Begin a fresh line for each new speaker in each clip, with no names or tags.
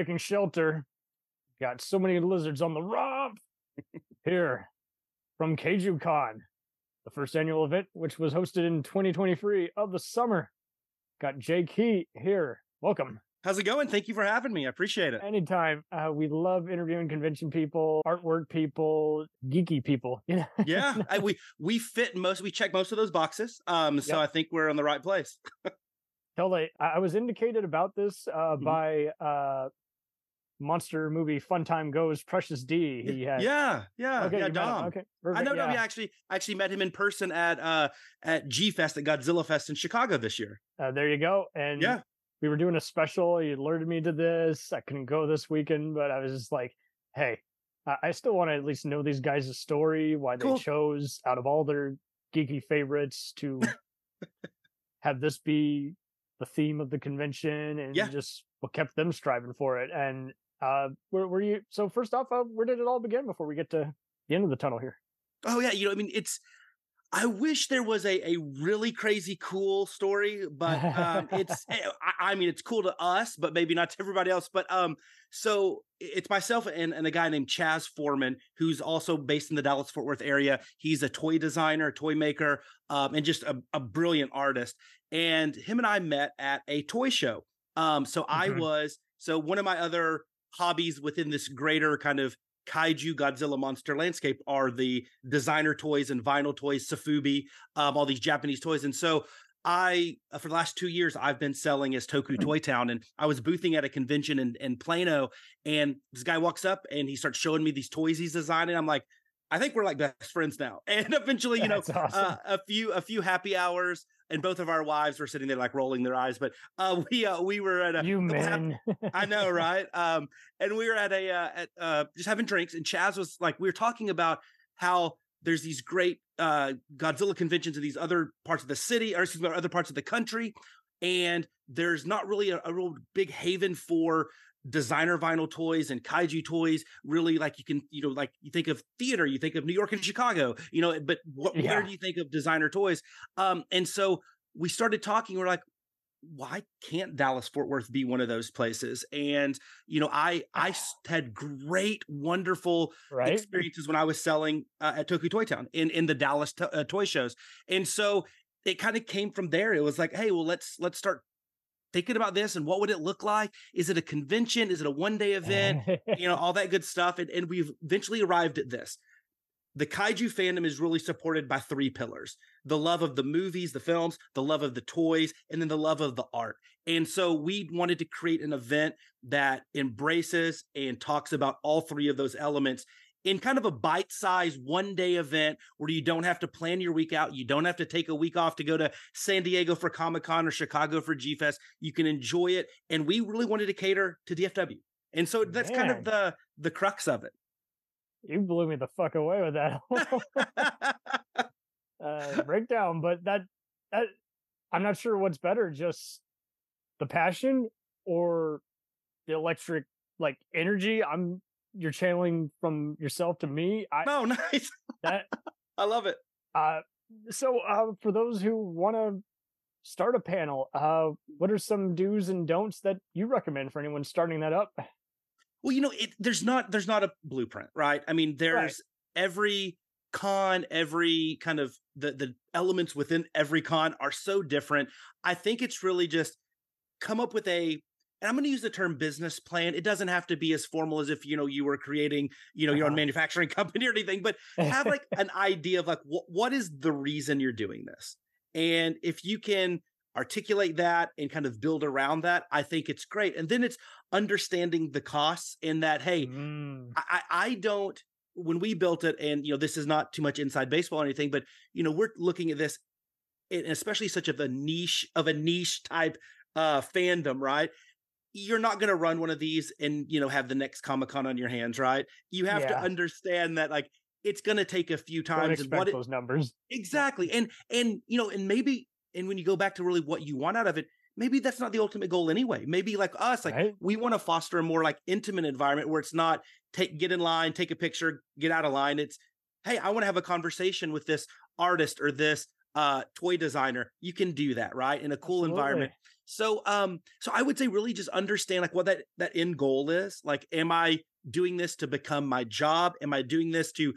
taking shelter. Got so many lizards on the romp here from Kaiju Con, the first annual event, which was hosted in 2023 of the summer. Got Jay Key here. Welcome.
How's it going? Thank you for having me. I appreciate it.
Anytime. Uh, we love interviewing convention people, artwork people, geeky people.
Yeah, yeah. I, we we fit most. We check most of those boxes. Um, so yep. I think we're in the right place.
Tell I was indicated about this uh, mm-hmm. by uh, monster movie Fun Time Goes Precious D.
He had yeah, yeah,
okay,
yeah. Dom.
Okay,
perfect, I know. Yeah. No, we actually actually met him in person at uh at G Fest at Godzilla Fest in Chicago this year.
Uh, there you go. And yeah, we were doing a special. He alerted me to this. I couldn't go this weekend, but I was just like, hey, I still want to at least know these guys' story, why they chose out of all their geeky favorites to have this be the theme of the convention and yeah. just what kept them striving for it. And uh, where were you? So first off, uh, where did it all begin before we get to the end of the tunnel here?
Oh yeah, you know, I mean, it's I wish there was a, a really crazy cool story, but um, it's eh, I, I, mean it's cool to us, but maybe not to everybody else. But um, so it's myself and, and a guy named Chaz Foreman, who's also based in the Dallas Fort Worth area. He's a toy designer, toy maker, um, and just a, a, brilliant artist. And him and I met at a toy show. Um, so mm-hmm. I was so one of my other hobbies within this greater kind of kaiju Godzilla monster landscape are the designer toys and vinyl toys, Sofubi, um, all these Japanese toys. And so I, uh, for the last two years, I've been selling as Toku hmm. Toy Town, and I was boothing at a convention in, in Plano, and this guy walks up and he starts showing me these toys he's designing. I'm like, I think we're like best friends now. And eventually, you know, awesome. uh, a few a few happy hours, and both of our wives were sitting there like rolling their eyes. But uh, we uh, we were at a
you man,
I know, right? Um, and we were at a uh, at uh, just having drinks, and Chaz was like, we were talking about how there's these great uh, Godzilla conventions in these other parts of the city, or excuse me, other parts of the country, and there's not really a, a real big haven for designer vinyl toys and kaiju toys really like you can you know like you think of theater you think of new york and chicago you know but what, yeah. where do you think of designer toys um and so we started talking we're like why can't dallas fort worth be one of those places and you know i i had great wonderful right? experiences when i was selling uh, at tokyo toy town in in the dallas to- uh, toy shows and so it kind of came from there it was like hey well let's let's start thinking about this and what would it look like? Is it a convention? Is it a one day event? you know, all that good stuff. And, and we've eventually arrived at this. The kaiju fandom is really supported by three pillars the love of the movies, the films, the love of the toys, and then the love of the art. And so we wanted to create an event that embraces and talks about all three of those elements in kind of a bite sized one day event where you don't have to plan your week out. You don't have to take a week off to go to San Diego for Comic Con or Chicago for G Fest. You can enjoy it. And we really wanted to cater to DFW. And so that's Man. kind of the the crux of it.
You blew me the fuck away with that uh, breakdown, but that that I'm not sure what's better, just the passion or the electric like energy. I'm you're channeling from yourself to me.
I, oh, nice.
That
I love it.
Uh, so uh, for those who want to start a panel, uh, what are some do's and don'ts that you recommend for anyone starting that up?
Well, you know, it, there's not there's not a blueprint, right? I mean, there's right. every con, every kind of the the elements within every con are so different. I think it's really just come up with a and I'm going to use the term business plan. It doesn't have to be as formal as if you know you were creating you know your own uh-huh. manufacturing company or anything, but have like an idea of like wh- what is the reason you're doing this, and if you can articulate that and kind of build around that, I think it's great. And then it's understanding the costs in that hey, mm. I, I don't when we built it, and you know this is not too much inside baseball or anything, but you know we're looking at this, and especially such of a niche of a niche type uh fandom, right? You're not going to run one of these and you know have the next comic con on your hands right? You have yeah. to understand that like it's going to take a few times
expect those it, numbers.
Exactly and and you know and maybe and when you go back to really what you want out of it maybe that's not the ultimate goal anyway. Maybe like us like right? we want to foster a more like intimate environment where it's not take get in line take a picture get out of line. It's hey i want to have a conversation with this artist or this uh toy designer. You can do that right? In a cool Absolutely. environment So um so I would say really just understand like what that that end goal is. Like am I doing this to become my job? Am I doing this to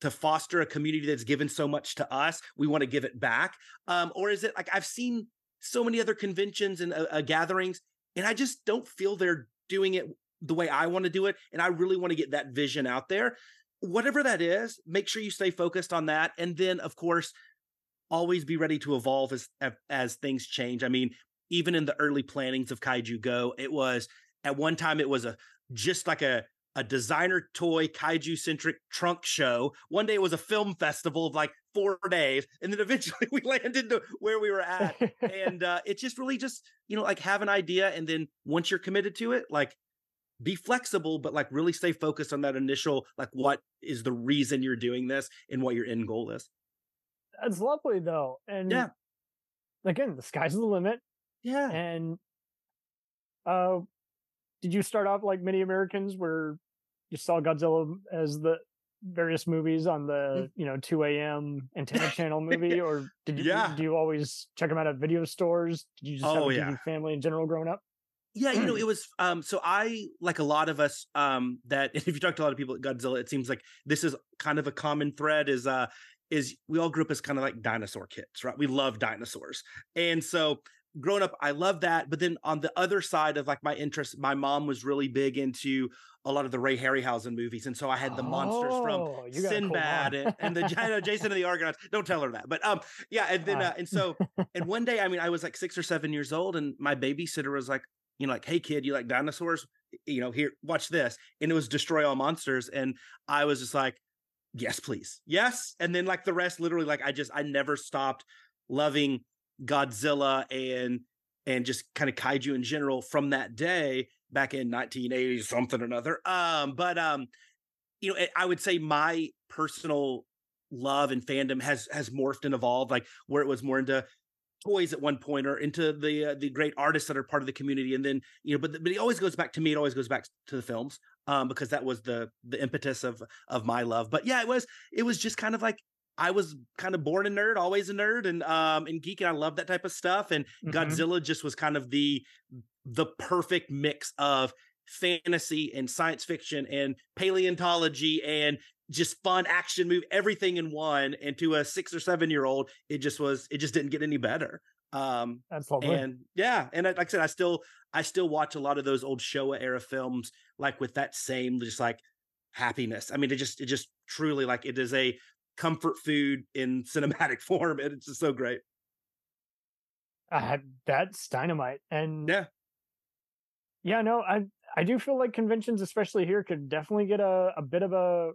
to foster a community that's given so much to us? We want to give it back. Um or is it like I've seen so many other conventions and uh, uh, gatherings and I just don't feel they're doing it the way I want to do it and I really want to get that vision out there. Whatever that is, make sure you stay focused on that and then of course always be ready to evolve as as things change. I mean, even in the early plannings of Kaiju Go, it was at one time it was a just like a a designer toy kaiju centric trunk show. One day it was a film festival of like four days, and then eventually we landed to where we were at. and uh, it just really just you know like have an idea, and then once you're committed to it, like be flexible, but like really stay focused on that initial like what is the reason you're doing this and what your end goal is.
That's lovely though, and yeah, again, the sky's the limit.
Yeah.
And uh did you start off like many Americans where you saw Godzilla as the various movies on the mm. you know 2 a.m. antenna channel movie, or did you yeah. do you always check them out at video stores? Did you just oh, have a yeah. family in general growing up?
Yeah, you know, it was um so I like a lot of us um that if you talk to a lot of people at Godzilla, it seems like this is kind of a common thread is uh is we all grew up as kind of like dinosaur kids, right? We love dinosaurs. And so growing up, I love that. But then on the other side of like my interest, my mom was really big into a lot of the Ray Harryhausen movies, and so I had the monsters oh, from Sinbad cool and, and, the Jason and the Argonauts. Don't tell her that, but um, yeah. And then uh, and so and one day, I mean, I was like six or seven years old, and my babysitter was like, you know, like, hey kid, you like dinosaurs? You know, here, watch this. And it was Destroy All Monsters, and I was just like, yes, please, yes. And then like the rest, literally, like I just I never stopped loving Godzilla and and just kind of kaiju in general from that day back in 1980 something or another. Um, but um, you know, I would say my personal love and fandom has has morphed and evolved, like where it was more into toys at one point or into the uh, the great artists that are part of the community and then you know but but it always goes back to me it always goes back to the films um because that was the the impetus of of my love but yeah it was it was just kind of like I was kind of born a nerd, always a nerd, and um and geek, and I love that type of stuff. And mm-hmm. Godzilla just was kind of the the perfect mix of fantasy and science fiction and paleontology and just fun action move, everything in one. And to a six or seven year old, it just was it just didn't get any better. Um
lovely.
And yeah, and like I said, I still I still watch a lot of those old Showa era films, like with that same just like happiness. I mean, it just it just truly like it is a comfort food in cinematic form, and it's just so great.
Uh, that's dynamite, and
yeah,
yeah. No, I I do feel like conventions, especially here, could definitely get a a bit of a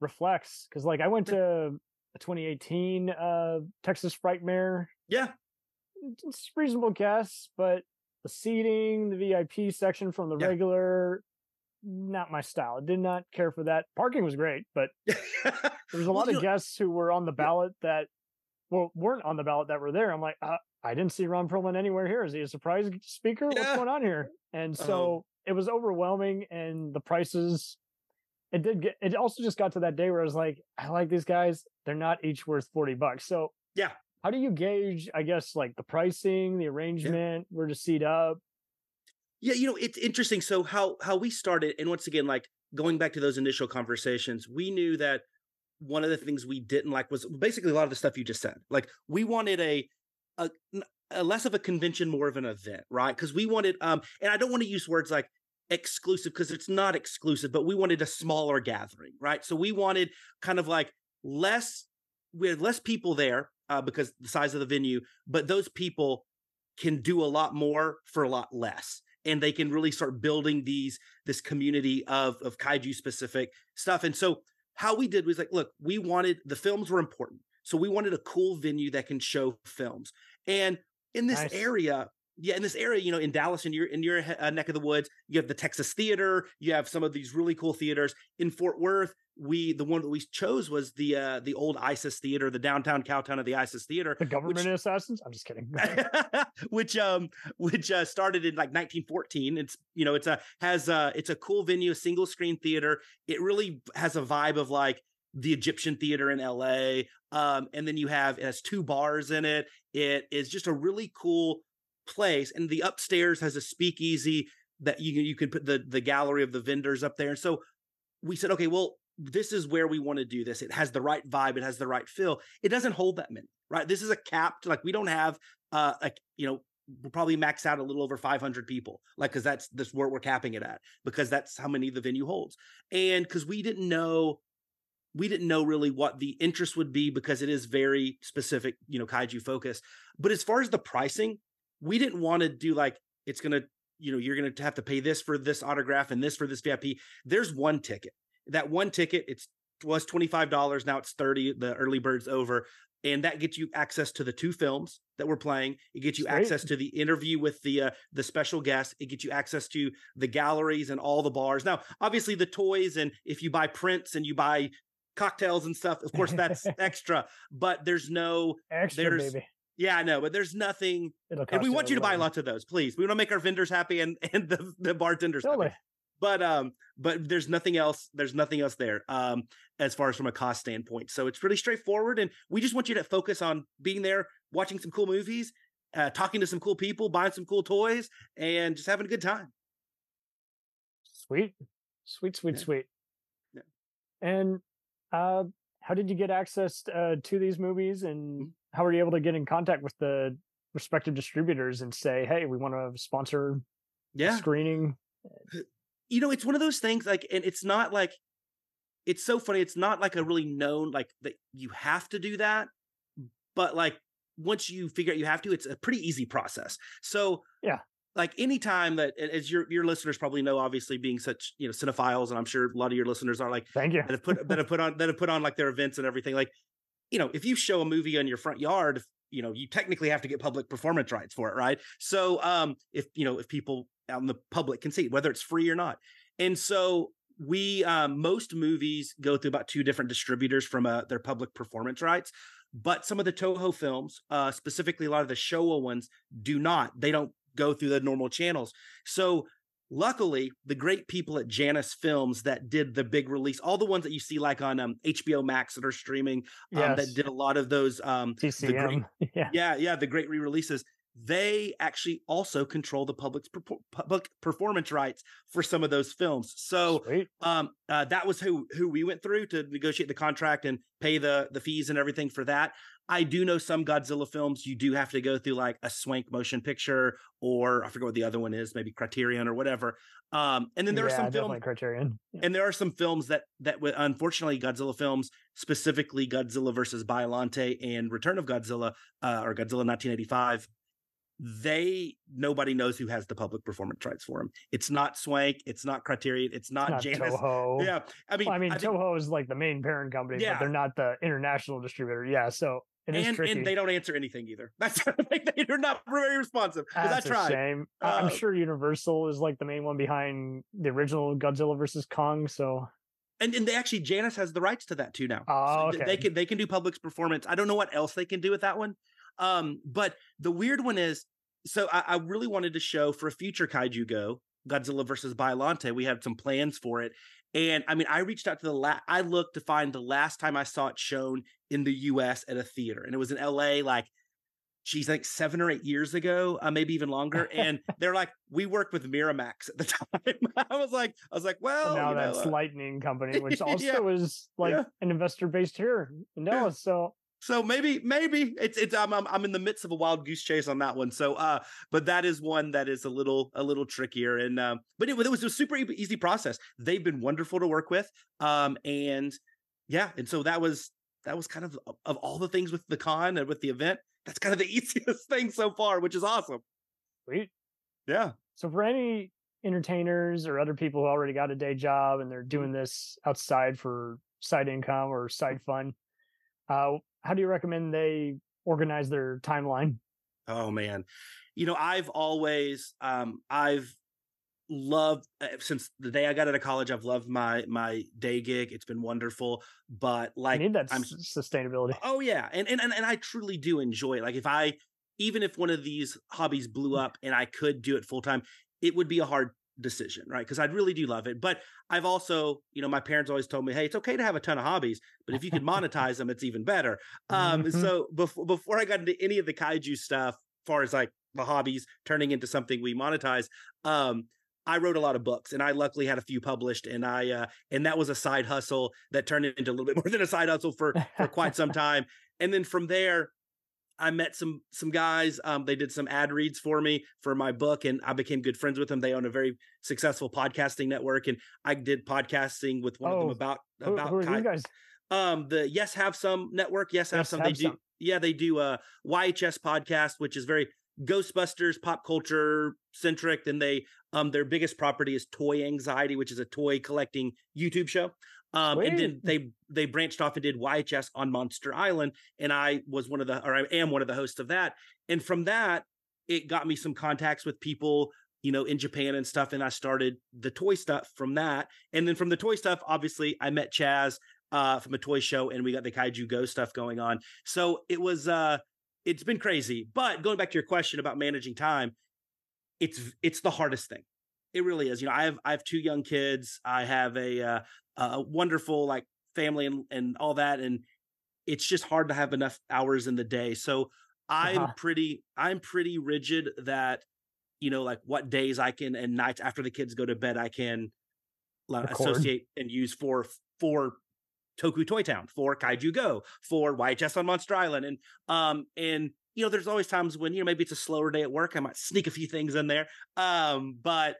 reflex because, like, I went to a 2018 uh Texas Frightmare.
Yeah,
it's reasonable guess, but the seating, the VIP section from the yeah. regular, not my style. I did not care for that. Parking was great, but there was a lot well, of guests who were on the ballot that well weren't on the ballot that were there. I'm like, uh, I didn't see Ron Perlman anywhere here. Is he a surprise speaker? Yeah. What's going on here? And so um, it was overwhelming, and the prices. It did get. It also just got to that day where I was like, I like these guys. They're not each worth forty bucks. So
yeah,
how do you gauge? I guess like the pricing, the arrangement, yeah. where to seat up,
yeah, you know, it's interesting. So how how we started, and once again, like going back to those initial conversations, we knew that one of the things we didn't like was basically a lot of the stuff you just said. Like we wanted a a, a less of a convention, more of an event, right? Because we wanted, um, and I don't want to use words like exclusive because it's not exclusive, but we wanted a smaller gathering, right? So we wanted kind of like less, we had less people there uh, because the size of the venue, but those people can do a lot more for a lot less and they can really start building these this community of of kaiju specific stuff. And so how we did was like, look, we wanted the films were important. So we wanted a cool venue that can show films. And in this nice. area, yeah, in this area, you know, in Dallas, in your in your uh, neck of the woods, you have the Texas Theater. You have some of these really cool theaters in Fort Worth we the one that we chose was the uh the old ISIS theater, the downtown Cowtown of the ISIS theater.
The government which, assassins? I'm just kidding.
which um which uh started in like 1914. It's you know, it's a has a it's a cool venue, a single screen theater. It really has a vibe of like the Egyptian theater in LA. Um, and then you have it has two bars in it. It is just a really cool place, and the upstairs has a speakeasy that you you can put the the gallery of the vendors up there. And so we said, okay, well, this is where we want to do this. It has the right vibe. It has the right feel. It doesn't hold that many, right? This is a capped, like we don't have uh like, you know, we'll probably max out a little over 500 people, like, cause that's this where we're capping it at, because that's how many the venue holds. And cause we didn't know, we didn't know really what the interest would be because it is very specific, you know, kaiju focus. But as far as the pricing, we didn't want to do like, it's going to, you know, you're going to have to pay this for this autograph and this for this VIP. There's one ticket. That one ticket it's was $25 now it's 30 the early bird's over and that gets you access to the two films that we're playing. It gets you Sweet. access to the interview with the uh, the special guest it gets you access to the galleries and all the bars. Now obviously the toys and if you buy prints and you buy cocktails and stuff of course that's extra but there's no
extra there's, baby
yeah, I know, but there's nothing. And we want you to buy lots of those, please. We want to make our vendors happy and and the, the bartenders totally. happy but um but there's nothing else there's nothing else there um as far as from a cost standpoint so it's really straightforward and we just want you to focus on being there watching some cool movies uh, talking to some cool people buying some cool toys and just having a good time
sweet sweet sweet yeah. sweet yeah. and uh how did you get access uh, to these movies and mm-hmm. How were you able to get in contact with the respective distributors and say hey we want to sponsor yeah screening
you know, it's one of those things like, and it's not like, it's so funny. It's not like a really known, like that you have to do that. But like, once you figure out you have to, it's a pretty easy process. So,
yeah.
Like anytime that, as your your listeners probably know, obviously being such you know cinephiles, and I'm sure a lot of your listeners are like,
thank you
that have put that have put on that have put on like their events and everything. Like, you know, if you show a movie on your front yard, you know, you technically have to get public performance rights for it, right? So, um, if you know, if people out in the public can see whether it's free or not. And so we um, most movies go through about two different distributors from uh, their public performance rights but some of the toho films uh, specifically a lot of the showa ones do not they don't go through the normal channels so luckily the great people at janus films that did the big release all the ones that you see like on um, hbo max that are streaming um, yes. that did a lot of those um. Great, yeah. yeah yeah the great re-releases they actually also control the public's public performance rights for some of those films. So um, uh, that was who who we went through to negotiate the contract and pay the the fees and everything for that. I do know some Godzilla films you do have to go through like a Swank motion picture or I forget what the other one is, maybe Criterion or whatever. Um, and then there yeah, are some films
Criterion,
yeah. and there are some films that that unfortunately Godzilla films, specifically Godzilla versus Biollante and Return of Godzilla uh, or Godzilla 1985 they nobody knows who has the public performance rights for them. It's not Swank, it's not Criterion, it's not,
not
Janus.
Toho.
Yeah, I mean,
well, I mean, I think, Toho is like the main parent company, yeah. but they're not the international distributor. Yeah, so it
and, and they don't answer anything either. That's they're not very responsive.
That's I tried. shame. Uh, I'm sure Universal is like the main one behind the original Godzilla versus Kong. So
and and they actually Janus has the rights to that too now.
Oh,
okay. They can they can do public performance. I don't know what else they can do with that one. Um, but the weird one is, so I, I really wanted to show for a future Kaiju Go Godzilla versus Biollante. We had some plans for it, and I mean, I reached out to the last. I looked to find the last time I saw it shown in the U.S. at a theater, and it was in L.A. Like she's like seven or eight years ago, uh, maybe even longer. And they're like, we worked with Miramax at the time. I was like, I was like, well,
now
know,
that's
uh,
Lightning Company, which also yeah. is like yeah. an investor based here in Dallas. So
so maybe maybe it's it's I'm, I'm I'm in the midst of a wild goose chase on that one. So uh, but that is one that is a little a little trickier. And uh, but it, it was a super easy process. They've been wonderful to work with. Um, and yeah, and so that was that was kind of of all the things with the con and with the event. That's kind of the easiest thing so far, which is awesome.
Sweet.
Yeah.
So for any entertainers or other people who already got a day job and they're doing this outside for side income or side fun, uh, how do you recommend they organize their timeline?
Oh man, you know I've always um, I've loved uh, since the day I got out of college. I've loved my my day gig. It's been wonderful, but like
I need that I'm, sustainability.
Oh yeah, and, and and and I truly do enjoy it. Like if I even if one of these hobbies blew mm. up and I could do it full time, it would be a hard decision, right? Because I really do love it. But I've also, you know, my parents always told me, hey, it's okay to have a ton of hobbies, but if you can monetize them, it's even better. Um, mm-hmm. So before before I got into any of the kaiju stuff, far as like the hobbies turning into something we monetize. Um, I wrote a lot of books, and I luckily had a few published, and I uh, and that was a side hustle that turned into a little bit more than a side hustle for for quite some time. And then from there, I met some some guys. Um, they did some ad reads for me for my book, and I became good friends with them. They own a very successful podcasting network, and I did podcasting with one oh, of them oh, about about
who, who are you guys?
Um, the Yes Have Some network. Yes Have yes, Some. Have they some. do. Yeah, they do a YHS podcast, which is very Ghostbusters pop culture centric. And they um their biggest property is Toy Anxiety, which is a toy collecting YouTube show. Um, and then they they branched off and did YHS on Monster Island, and I was one of the, or I am one of the hosts of that. And from that, it got me some contacts with people, you know, in Japan and stuff. And I started the toy stuff from that. And then from the toy stuff, obviously, I met Chaz uh, from a toy show, and we got the Kaiju Go stuff going on. So it was, uh, it's been crazy. But going back to your question about managing time, it's it's the hardest thing. It really is. You know, I have I have two young kids. I have a uh, a wonderful like family and, and all that and it's just hard to have enough hours in the day so i'm uh-huh. pretty i'm pretty rigid that you know like what days i can and nights after the kids go to bed i can like, associate and use for for toku toy town for kaiju go for yhs on monster island and um and you know there's always times when you know maybe it's a slower day at work i might sneak a few things in there um but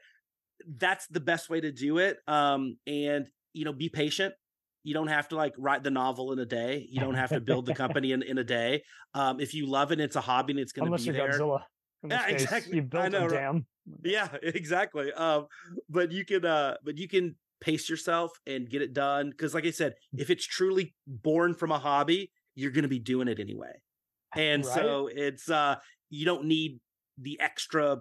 that's the best way to do it um and you know, be patient. You don't have to like write the novel in a day. You don't have to build the company in, in a day. Um, if you love it, it's a hobby and it's going to be there. Godzilla.
Yeah, case, exactly. You built I know, a dam.
Yeah, exactly. Um, but you can, uh, but you can pace yourself and get it done. Cause like I said, mm. if it's truly born from a hobby, you're going to be doing it anyway. And right? so it's, uh, you don't need the extra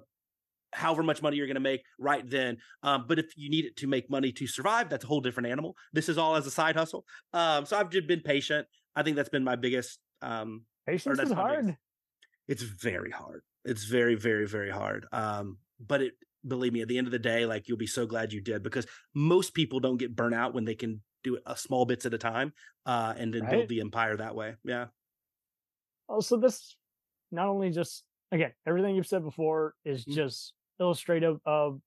however much money you're going to make right then. Um, but if you need it to make money to survive, that's a whole different animal. This is all as a side hustle. Um, so I've just been patient. I think that's been my biggest. Um,
Patience is hard.
Biggest. It's very hard. It's very, very, very hard. Um, but it, believe me, at the end of the day, like you'll be so glad you did because most people don't get burnt out when they can do it a small bits at a time, uh, and then right? build the empire that way. Yeah.
Also, this not only just again everything you've said before is mm-hmm. just illustrative of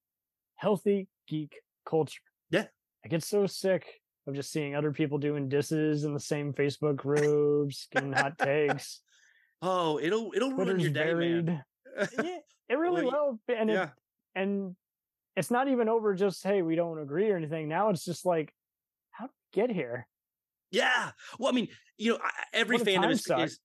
healthy geek culture.
Yeah.
I get so sick of just seeing other people doing disses in the same Facebook groups, getting hot takes.
Oh, it'll it'll Twitter's ruin your day, man.
yeah, it really well, will. And yeah. it, and it's not even over just hey, we don't agree or anything. Now it's just like, how did we get here?
Yeah. Well, I mean, you know, every fandom is, is,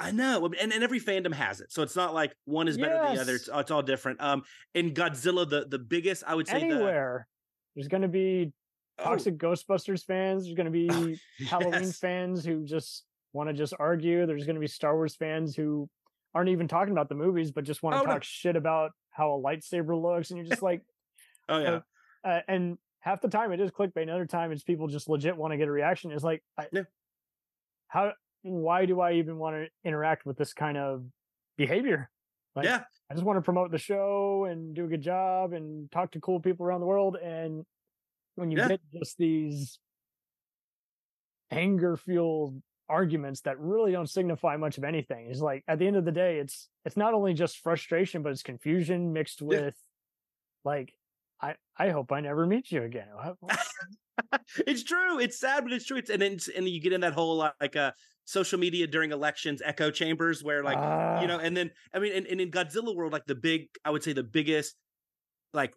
I know, and, and every fandom has it, so it's not like one is better yes. than the other. It's, it's all different. Um, in Godzilla, the the biggest I would say
anywhere the, there's going to be oh. toxic oh. Ghostbusters fans. There's going to be oh, Halloween yes. fans who just want to just argue. There's going to be Star Wars fans who aren't even talking about the movies, but just want to oh, talk no. shit about how a lightsaber looks, and you're just like,
oh yeah.
Uh, uh, and half the time it is clickbait. Another time it's people just legit want to get a reaction. It's like, I, yeah. how why do I even want to interact with this kind of behavior?
Like, yeah.
I just want to promote the show and do a good job and talk to cool people around the world. And when you yeah. get just these anger fueled arguments that really don't signify much of anything, it's like at the end of the day, it's it's not only just frustration, but it's confusion mixed with yeah. like I I hope I never meet you again.
it's true. It's sad, but it's true. It's and it's, and you get in that whole like uh social media during elections echo chambers where like you know and then i mean and, and, in godzilla world like the big i would say the biggest like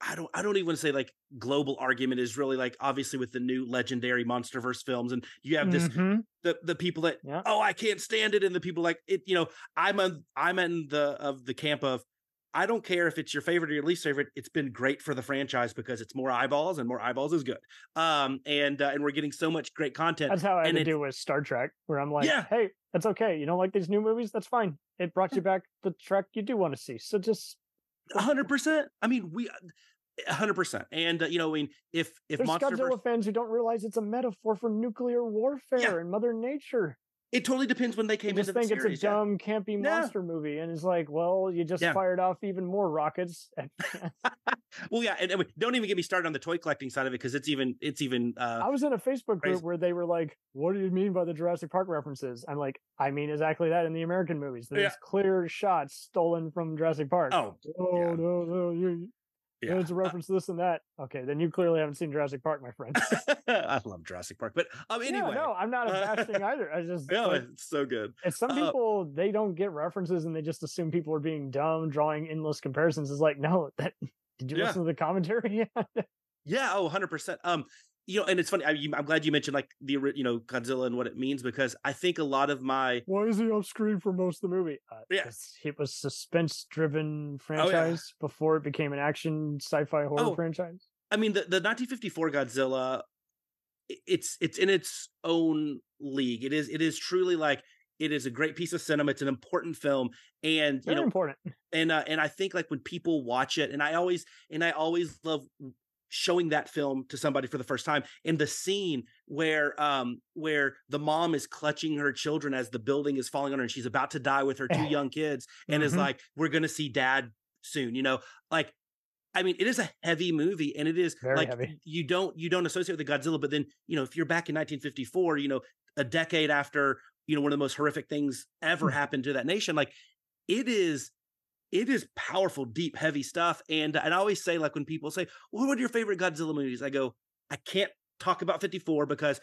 i don't i don't even say like global argument is really like obviously with the new legendary monsterverse films and you have this mm-hmm. the the people that yeah. oh i can't stand it and the people like it you know i'm on i'm in the of the camp of I don't care if it's your favorite or your least favorite. It's been great for the franchise because it's more eyeballs, and more eyeballs is good. Um, and uh, and we're getting so much great content.
That's how I had to do with Star Trek, where I'm like, yeah. hey, that's okay. You don't like these new movies? That's fine. It brought you back the Trek you do want to see. So just
hundred percent. I mean, we. hundred percent, and uh, you know, I mean, if if
there's Godzilla fans who don't realize it's a metaphor for nuclear warfare yeah. and Mother Nature.
It totally depends when they came
I just think it's
series.
a dumb, campy
Yeah.
monster movie, and it's like, well, you just
Yeah.
fired off even more rockets.
Well, yeah, and, and don't even get me started on the toy collecting side of it because it's even it's even uh,
I was in a Facebook group
Crazy.
where they were like, "What do you mean by the Jurassic Park references?" I'm like, "I mean exactly that in the American movies. There's
Yeah.
clear shots stolen from Jurassic Park."
oh
Oh no, no, you,
yeah.
it's a reference to this and that. Okay, then you clearly haven't seen Jurassic Park, my friend.
I love Jurassic Park, but um, anyway,
Yeah, no, I'm not a
Uh,
bashing either. I just
yeah,
like,
it's so good.
and some
uh,
people they don't get references and they just assume people are being dumb, drawing endless comparisons. It's like, no, that did you
Yeah.
listen to the commentary?
Yeah, oh, 100%. Um, you know, and it's funny. I, I'm glad you mentioned like the you know Godzilla and what it means because I think a lot of my
Why is he off screen for most of the movie? Uh,
Yeah.
It was suspense driven
Oh, yeah.
franchise before it became an action sci-fi horror
Oh,
franchise.
I mean the, the 1954 Godzilla it's it's in its own league. It is it is truly like it is a great piece of cinema. It's an important film and you know
important.
and uh, and I think like when people watch it, and I always and I always love showing that film to somebody for the first time in the scene where um where the mom is clutching her children as the building is falling on her and she's about to die with her two young kids and is
Mhm.
like we're gonna see dad soon you know like I mean, it is a heavy movie, and it is
Very
like
heavy.
you don't you don't associate with the Godzilla, but then you know if you're back in 1954, you know a decade after you know one of the most horrific things ever happened to that nation, like it is it is powerful, deep, heavy stuff. And and I always say like when people say, well, "What are your favorite Godzilla movies?" I go, I can't talk about 54 because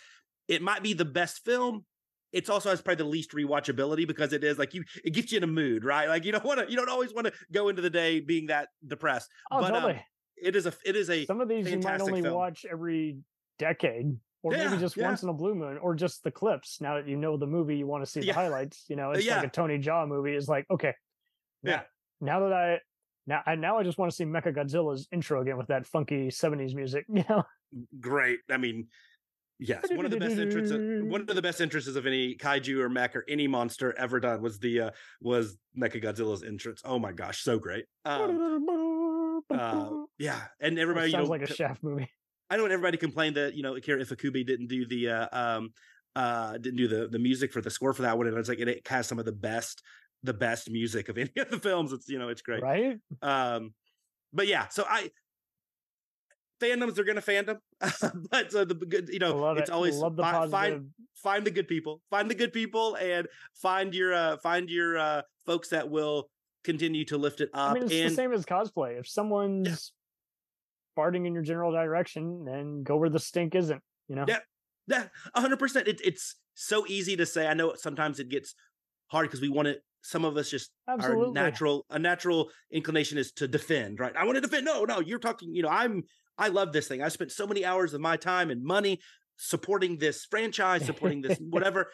it might be the best film. It's also has probably the least rewatchability because it is like you it gets you in a mood, right? Like you don't want to you don't always want to go into the day being that depressed.
Oh,
but um,
totally.
it is a it is a
Some of these you might only
film.
watch every decade, or maybe just
yeah.
once in a blue moon, or just the clips. Now that you know the movie, you want to see the
Yeah.
highlights. You know, it's
Yeah.
like a Tony Jaa movie. Is like, okay,
Yeah.
Now that I now I now I just want to see Mecha Godzilla's intro again with that funky '70s music. You know,
great. I mean, yes, one of the best entrances. One of the best entrances of any kaiju or mech or any monster ever done was the uh was Mechagodzilla's entrance. Oh my gosh, so great. Um, uh, yeah, and everybody, you
sounds
know,
like a Shaft movie.
I know everybody complained that you know Akira Ifukube didn't do the uh, um uh didn't do the the music for the score for that one, and I was like, it has some of the best the best music of any of the films. It's you know it's great.
Right?
Um, but yeah, so I fandoms are gonna fandom, but so the good you know it's
it.
always
Love the
fi- find find the good people, find the good people, and find your uh find your uh folks that will continue to lift it up.
I mean, it's
and
the same as cosplay. If someone's farting in your general direction, then go where the stink isn't. You know.
Yeah. Yeah, hundred percent. It, it's so easy to say. I know sometimes it gets hard because we want to. Some of us just our natural a natural inclination is to defend. Right? I want to defend. No, no. You're talking. You know, I'm. I love this thing. I spent so many hours of my time and money supporting this franchise, supporting this whatever.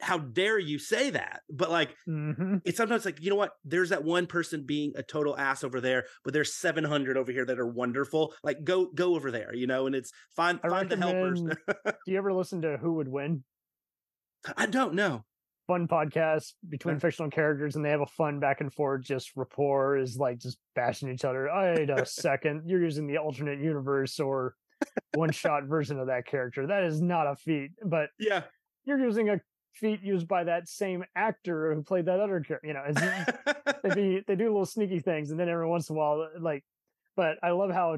How dare you say that? But like,
hmm
it's sometimes like you know what? There's that one person being a total ass over there, but there's 700 over here that are wonderful. Like, go go over there. You know, and it's find
I
find the helpers.
Do you ever listen to Who Would Win?
I don't know.
Fun podcast between fictional characters, and they have a fun back and forth. Just rapport is like just bashing each other. Wait a second, you're using the alternate universe or one shot version of that character. That is not a feat, but
Yeah.
you're using a feat used by that same actor who played that other character. You know, they be they do little sneaky things, and then every once in a while, uh, like. But I love how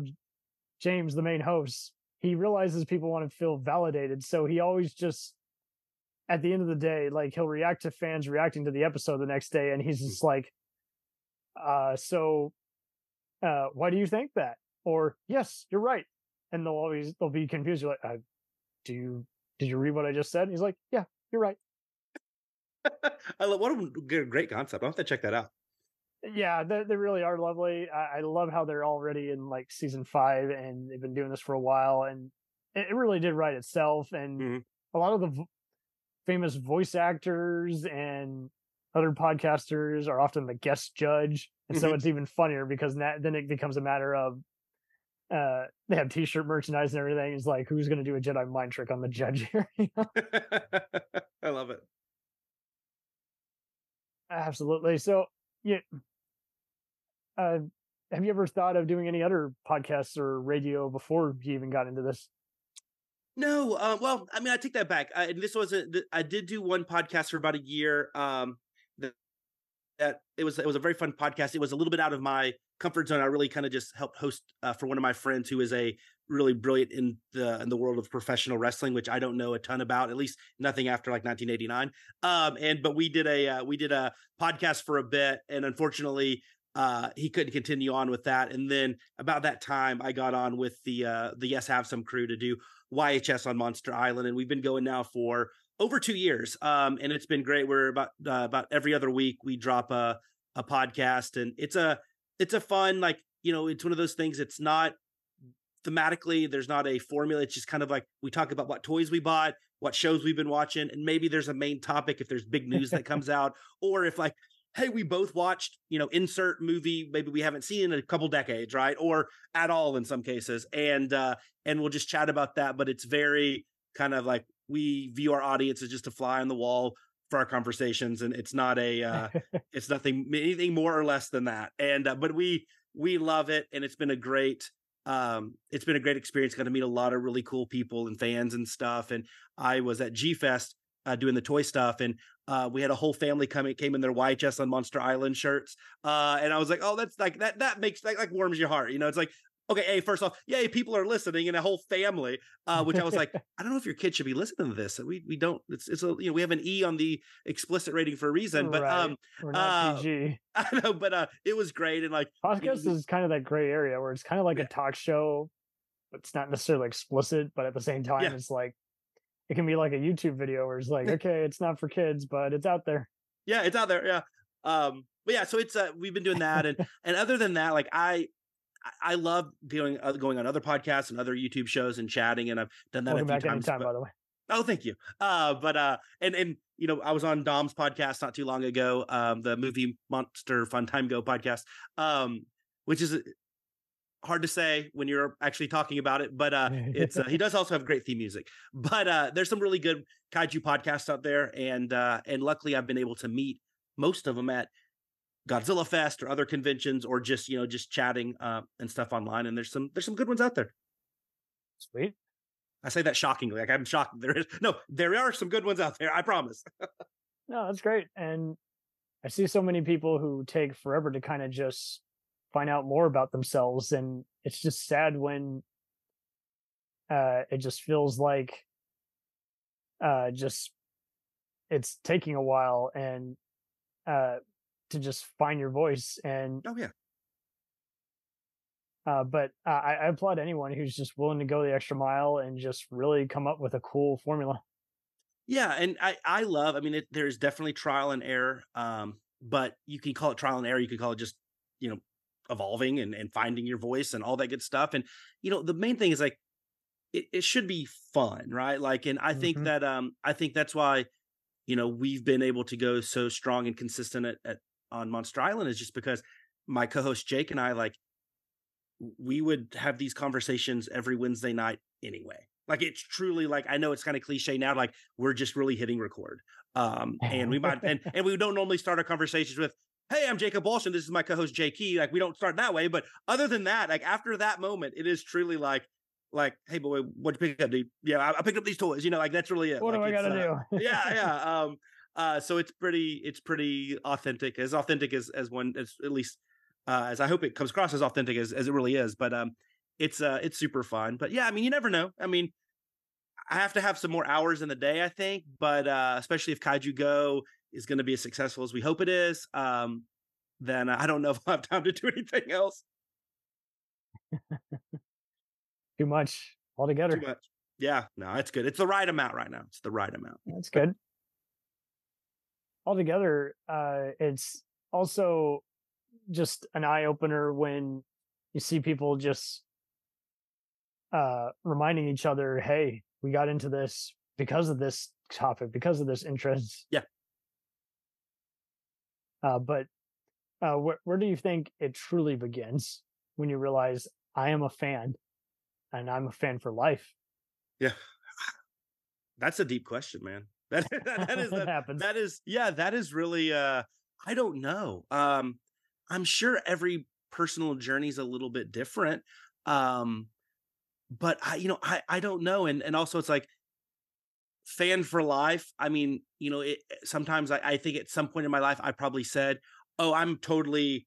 James, the main host, he realizes people want to feel validated, so he always just, at the end of the day, like he'll react to fans reacting to the episode the next day, and he's just like, uh, so, uh, why do you think that? Or yes, you're right, and they'll always they'll be confused. You're like, uh, do you did you read what I just said? And he's like, yeah, you're right.
I love what a great concept. I'll have to check that out.
yeah they, they really are lovely I, I love how they're already in like season five and they've been doing this for a while and it, it really did write itself and
Mhm.
a lot of the famous voice actors and other podcasters are often the guest judge and so
Mhm.
it's even funnier because that, then it becomes a matter of uh they have t-shirt merchandise and everything it's like who's going to do a jedi mind trick on the judge here you know?
I love it.
Absolutely. So, yeah. Uh, have you ever thought of doing any other podcasts or radio before you even got into this?
No, uh, well, I mean, I take that back. I, this wasn't. I did do one podcast for about a year. Um, that, that it was it was a very fun podcast. It was a little bit out of my comfort zone. I really kind of just helped host uh, for one of my friends who is a really brilliant in the in the world of professional wrestling, which I don't know a ton about. At least nothing after like 1989. Um, and but we did a uh, we did a podcast for a bit, and unfortunately, uh, he couldn't continue on with that. And then about that time, I got on with the uh, the Yes Have Some crew to do YHS on Monster Island, and we've been going now for over two years. Um, and it's been great. We're about uh, about every other week we drop a a podcast, and it's a it's a fun like you know it's one of those things. It's not thematically there's not a formula. It's just kind of like we talk about what toys we bought, what shows we've been watching, and maybe there's a main topic if there's big news that comes out, or if like hey, we both watched, you know, insert movie maybe we haven't seen in a couple decades, right? Or at all in some cases. And uh and we'll just chat about that, but it's very kind of like we view our audience as just a fly on the wall for our conversations and it's not a uh it's nothing anything more or less than that. And uh, but we we love it and it's been a great um it's been a great experience got to meet a lot of really cool people and fans and stuff and I was at G Fest uh, doing the toy stuff, and uh, we had a whole family coming came in their YHS on Monster Island shirts, uh, and I was like, oh, that's like that that makes that like warms your heart, you know? It's like okay, hey, first off, yay, people are listening and a whole family, uh, which I was like, I don't know if your kid should be listening to this. We we don't. It's it's a you know we have an E on the explicit rating for a reason, but right. um,
we're not uh,
PG. I know, but uh, it was great and like
podcast is kind of that gray area where it's kind of like yeah. a talk show. But it's not necessarily explicit, but at the same time, yeah. it's like it can be like a YouTube video where it's like, okay, it's not for kids, but it's out there.
Yeah, it's out there. Yeah. Um, but yeah, so it's uh, we've been doing that, and and other than that, like I I love doing uh, going on other podcasts and other YouTube shows and chatting, and I've done that
Welcome
a few
times.
Anytime,
but, by the way.
Oh, thank you. Uh, but uh, and and you know, I was on Dom's podcast not too long ago, um, the movie Monster Fun Time Go podcast, um, which is hard to say when you're actually talking about it, but uh, it's uh, he does also have great theme music. But uh, there's some really good kaiju podcasts out there, and uh, and luckily I've been able to meet most of them at Godzilla Fest or other conventions, or just you know just chatting uh, and stuff online. And there's some there's some good ones out there.
Sweet.
I say that shockingly, like I'm shocked. There is no, there are some good ones out there. I promise.
no, that's great, and I see so many people who take forever to kind of just find out more about themselves and it's just sad when uh it just feels like uh just it's taking a while and uh to just find your voice and
oh yeah
uh, but uh, I, I applaud anyone who's just willing to go the extra mile and just really come up with a cool formula.
Yeah, and I I love. I mean, it, there's definitely trial and error. Um, but you can call it trial and error. You can call it just you know evolving and, and finding your voice and all that good stuff. And, you know, the main thing is like, it, it should be fun, right? Like, and I mm-hmm. think that, um, I think that's why, you know, we've been able to go so strong and consistent at, at on Monster Island is just because my co-host Jake and I, like, we would have these conversations every Wednesday night anyway. Like it's truly like I know it's kind of cliche now, like we're just really hitting record. Um, and we might and and we don't normally start our conversations with, hey, I'm Jacob Walsh and this is my co-host Key. Like we don't start that way, but other than that, like after that moment, it is truly like like, hey boy, what'd you pick up, dude? Yeah, I, I picked up these toys. You know, like that's really it.
What
like,
do I gotta
uh,
do?
yeah, yeah. Um, uh, so it's pretty, it's pretty authentic, as authentic as as one, as at least uh, as I hope it comes across as authentic as as it really is. But um, it's uh, it's super fun. But yeah, I mean, you never know. I mean, I have to have some more hours in the day, I think. But uh, especially if Kaiju Go is going to be as successful as we hope it is, um, then I don't know if I'll have time to do anything else.
Too much altogether.
Too much. Yeah, no, it's good. It's the right amount right now. It's the right amount.
That's good. Altogether, uh, it's also just an eye opener when you see people just uh, reminding each other, "Hey, we got into this because of this topic, because of this interest."
Yeah.
Uh, but uh, where, where do you think it truly begins when you realize I am a fan and I'm a fan for life?
Yeah. That's a deep question, man. That that, that is that, happens. that is yeah, that is really uh I don't know. Um I'm sure every personal journey is a little bit different. Um but I, you know, I, I don't know. And, and also it's like fan for life. I mean, you know, it, sometimes I, I think at some point in my life, I probably said, oh, I'm totally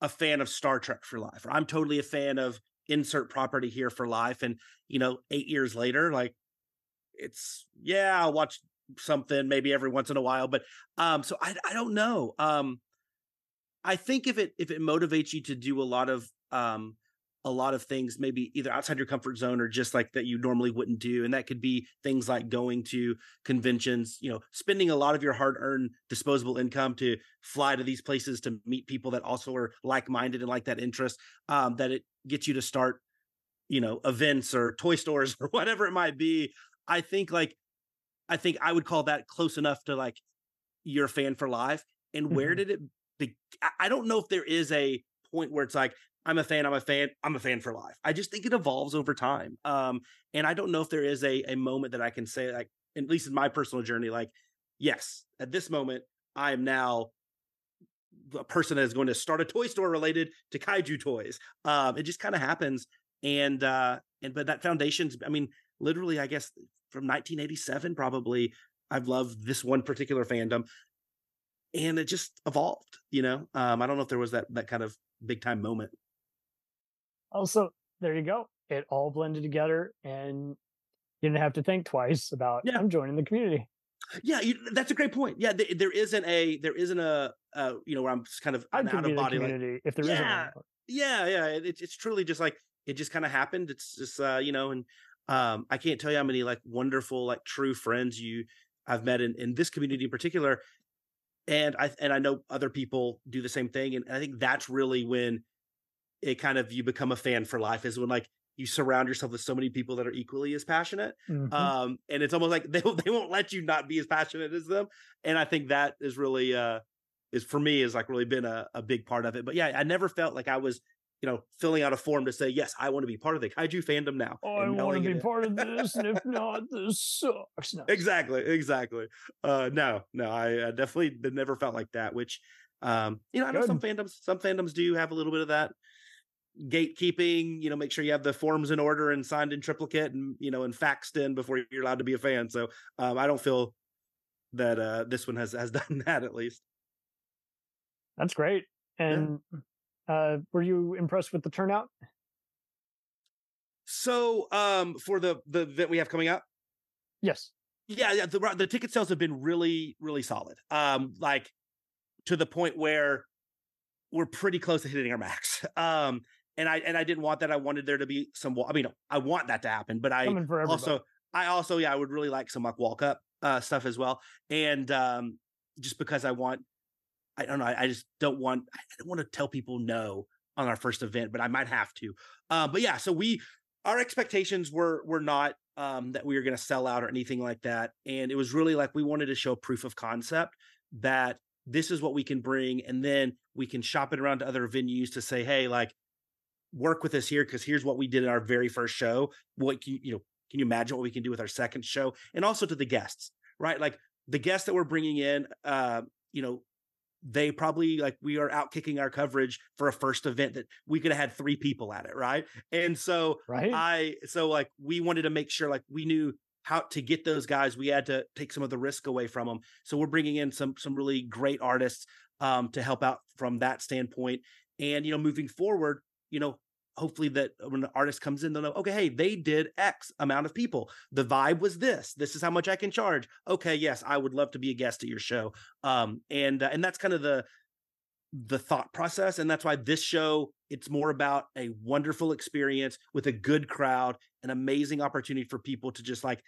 a fan of Star Trek for life, or I'm totally a fan of insert property here for life. And, you know, eight years later, like it's, yeah, I'll watch something maybe every once in a while, but, um, so I, I don't know. Um, I think if it, if it motivates you to do a lot of, um, a lot of things maybe either outside your comfort zone or just like that you normally wouldn't do and that could be things like going to conventions you know spending a lot of your hard earned disposable income to fly to these places to meet people that also are like-minded and like that interest um, that it gets you to start you know events or toy stores or whatever it might be i think like i think i would call that close enough to like you're a fan for life and mm-hmm. where did it be- i don't know if there is a point where it's like I'm a fan. I'm a fan. I'm a fan for life. I just think it evolves over time. Um, and I don't know if there is a a moment that I can say, like, at least in my personal journey, like, yes, at this moment, I am now a person that is going to start a toy store related to kaiju toys. Um, it just kind of happens. And uh, and but that foundation's, I mean, literally, I guess from 1987, probably, I've loved this one particular fandom. And it just evolved, you know. Um, I don't know if there was that that kind of big time moment.
Also, there you go. It all blended together and you didn't have to think twice about yeah. I'm joining the community.
Yeah, you, that's a great point. Yeah, th- there isn't a there isn't a uh, you know where I'm just kind of
an out of body community like, if there
yeah, isn't Yeah, yeah, it, it's truly just like it just kind of happened. It's just uh, you know, and um, I can't tell you how many like wonderful like true friends you I've met in in this community in particular, and I and I know other people do the same thing, and I think that's really when it kind of you become a fan for life is when like you surround yourself with so many people that are equally as passionate mm-hmm. um and it's almost like they, they won't let you not be as passionate as them and i think that is really uh is for me is like really been a, a big part of it but yeah i never felt like i was you know filling out a form to say yes i want to be part of the kaiju fandom now
oh, i want to be part of this and if not this sucks
no. exactly exactly uh no no i, I definitely never felt like that which um you know i know Good. some fandoms some fandoms do have a little bit of that gatekeeping you know make sure you have the forms in order and signed in triplicate and you know and faxed in before you're allowed to be a fan. So um, i don't feel that uh this one has has done that at least.
That's great. And yeah. uh were you impressed with the turnout?
So um for the the event we have coming up?
Yes.
Yeah yeah the, the ticket sales have been really really solid. Um like to the point where we're pretty close to hitting our max. Um and I and I didn't want that. I wanted there to be some. I mean, I want that to happen, but I also I also yeah I would really like some like walk up uh, stuff as well, and um, just because I want I don't know I, I just don't want I don't want to tell people no on our first event, but I might have to. Uh, but yeah, so we our expectations were were not um, that we were going to sell out or anything like that, and it was really like we wanted to show proof of concept that this is what we can bring, and then we can shop it around to other venues to say, hey, like work with us here because here's what we did in our very first show. What can you, you know, can you imagine what we can do with our second show? And also to the guests, right? Like the guests that we're bringing in, uh, you know, they probably like we are out kicking our coverage for a first event that we could have had three people at it, right? And so right. I so like we wanted to make sure like we knew how to get those guys. We had to take some of the risk away from them. So we're bringing in some some really great artists um, to help out from that standpoint. And you know, moving forward, you know, hopefully that when the artist comes in, they'll know, okay, hey, they did X amount of people. The vibe was this. This is how much I can charge. Okay, yes, I would love to be a guest at your show. Um, and uh, and that's kind of the the thought process, and that's why this show it's more about a wonderful experience with a good crowd, an amazing opportunity for people to just like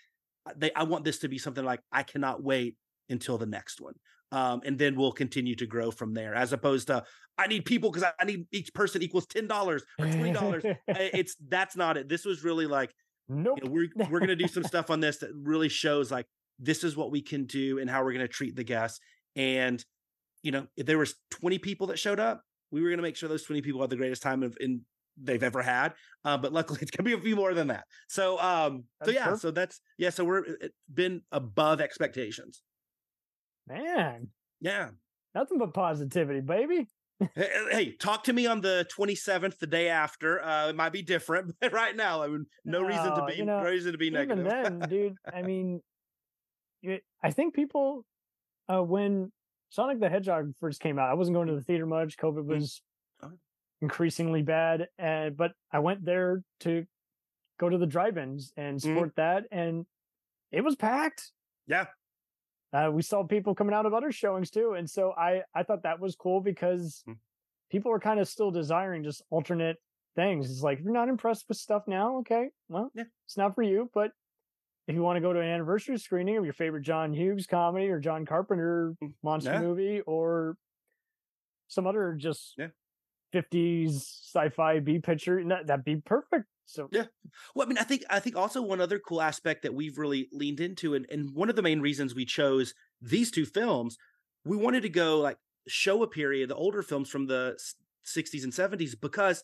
uh, they. I want this to be something like I cannot wait until the next one. Um, and then we'll continue to grow from there as opposed to I need people because I need each person equals ten dollars or twenty dollars. it's that's not it. This was really like, nope. You know, we're we're gonna do some stuff on this that really shows like this is what we can do and how we're gonna treat the guests. And you know, if there was twenty people that showed up, we were gonna make sure those twenty people had the greatest time of in they've ever had. Uh, but luckily, it's gonna be a few more than that. So, um, that's so yeah, perfect. so that's yeah, so we're been above expectations.
Man,
yeah,
nothing but positivity, baby.
hey, hey, talk to me on the 27th, the day after. Uh, it might be different, but right now, I mean, no, no reason to be you know, no reason to be
even
negative.
then, dude, I mean, I think people uh, when Sonic the Hedgehog first came out, I wasn't going to the theater much. COVID mm. was increasingly bad, and but I went there to go to the drive-ins and mm-hmm. support mm. that, and it was packed.
Yeah,
uh, we saw people coming out of other showings too, and so I I thought that was cool because mm. people were kind of still desiring just alternate things. It's like if you're not impressed with stuff now, okay, well, yeah. it's not for you. But if you want to go to an anniversary screening of your favorite John Hughes comedy or John Carpenter mm, monster yeah. movie or some other just yeah. 50s sci-fi B picture, that, that'd be perfect. So
yeah. Well, I mean, I think I think also one other cool aspect that we've really leaned into, and, and one of the main reasons we chose these two films, we wanted to go like show a period, the older films from the 60s and 70s, because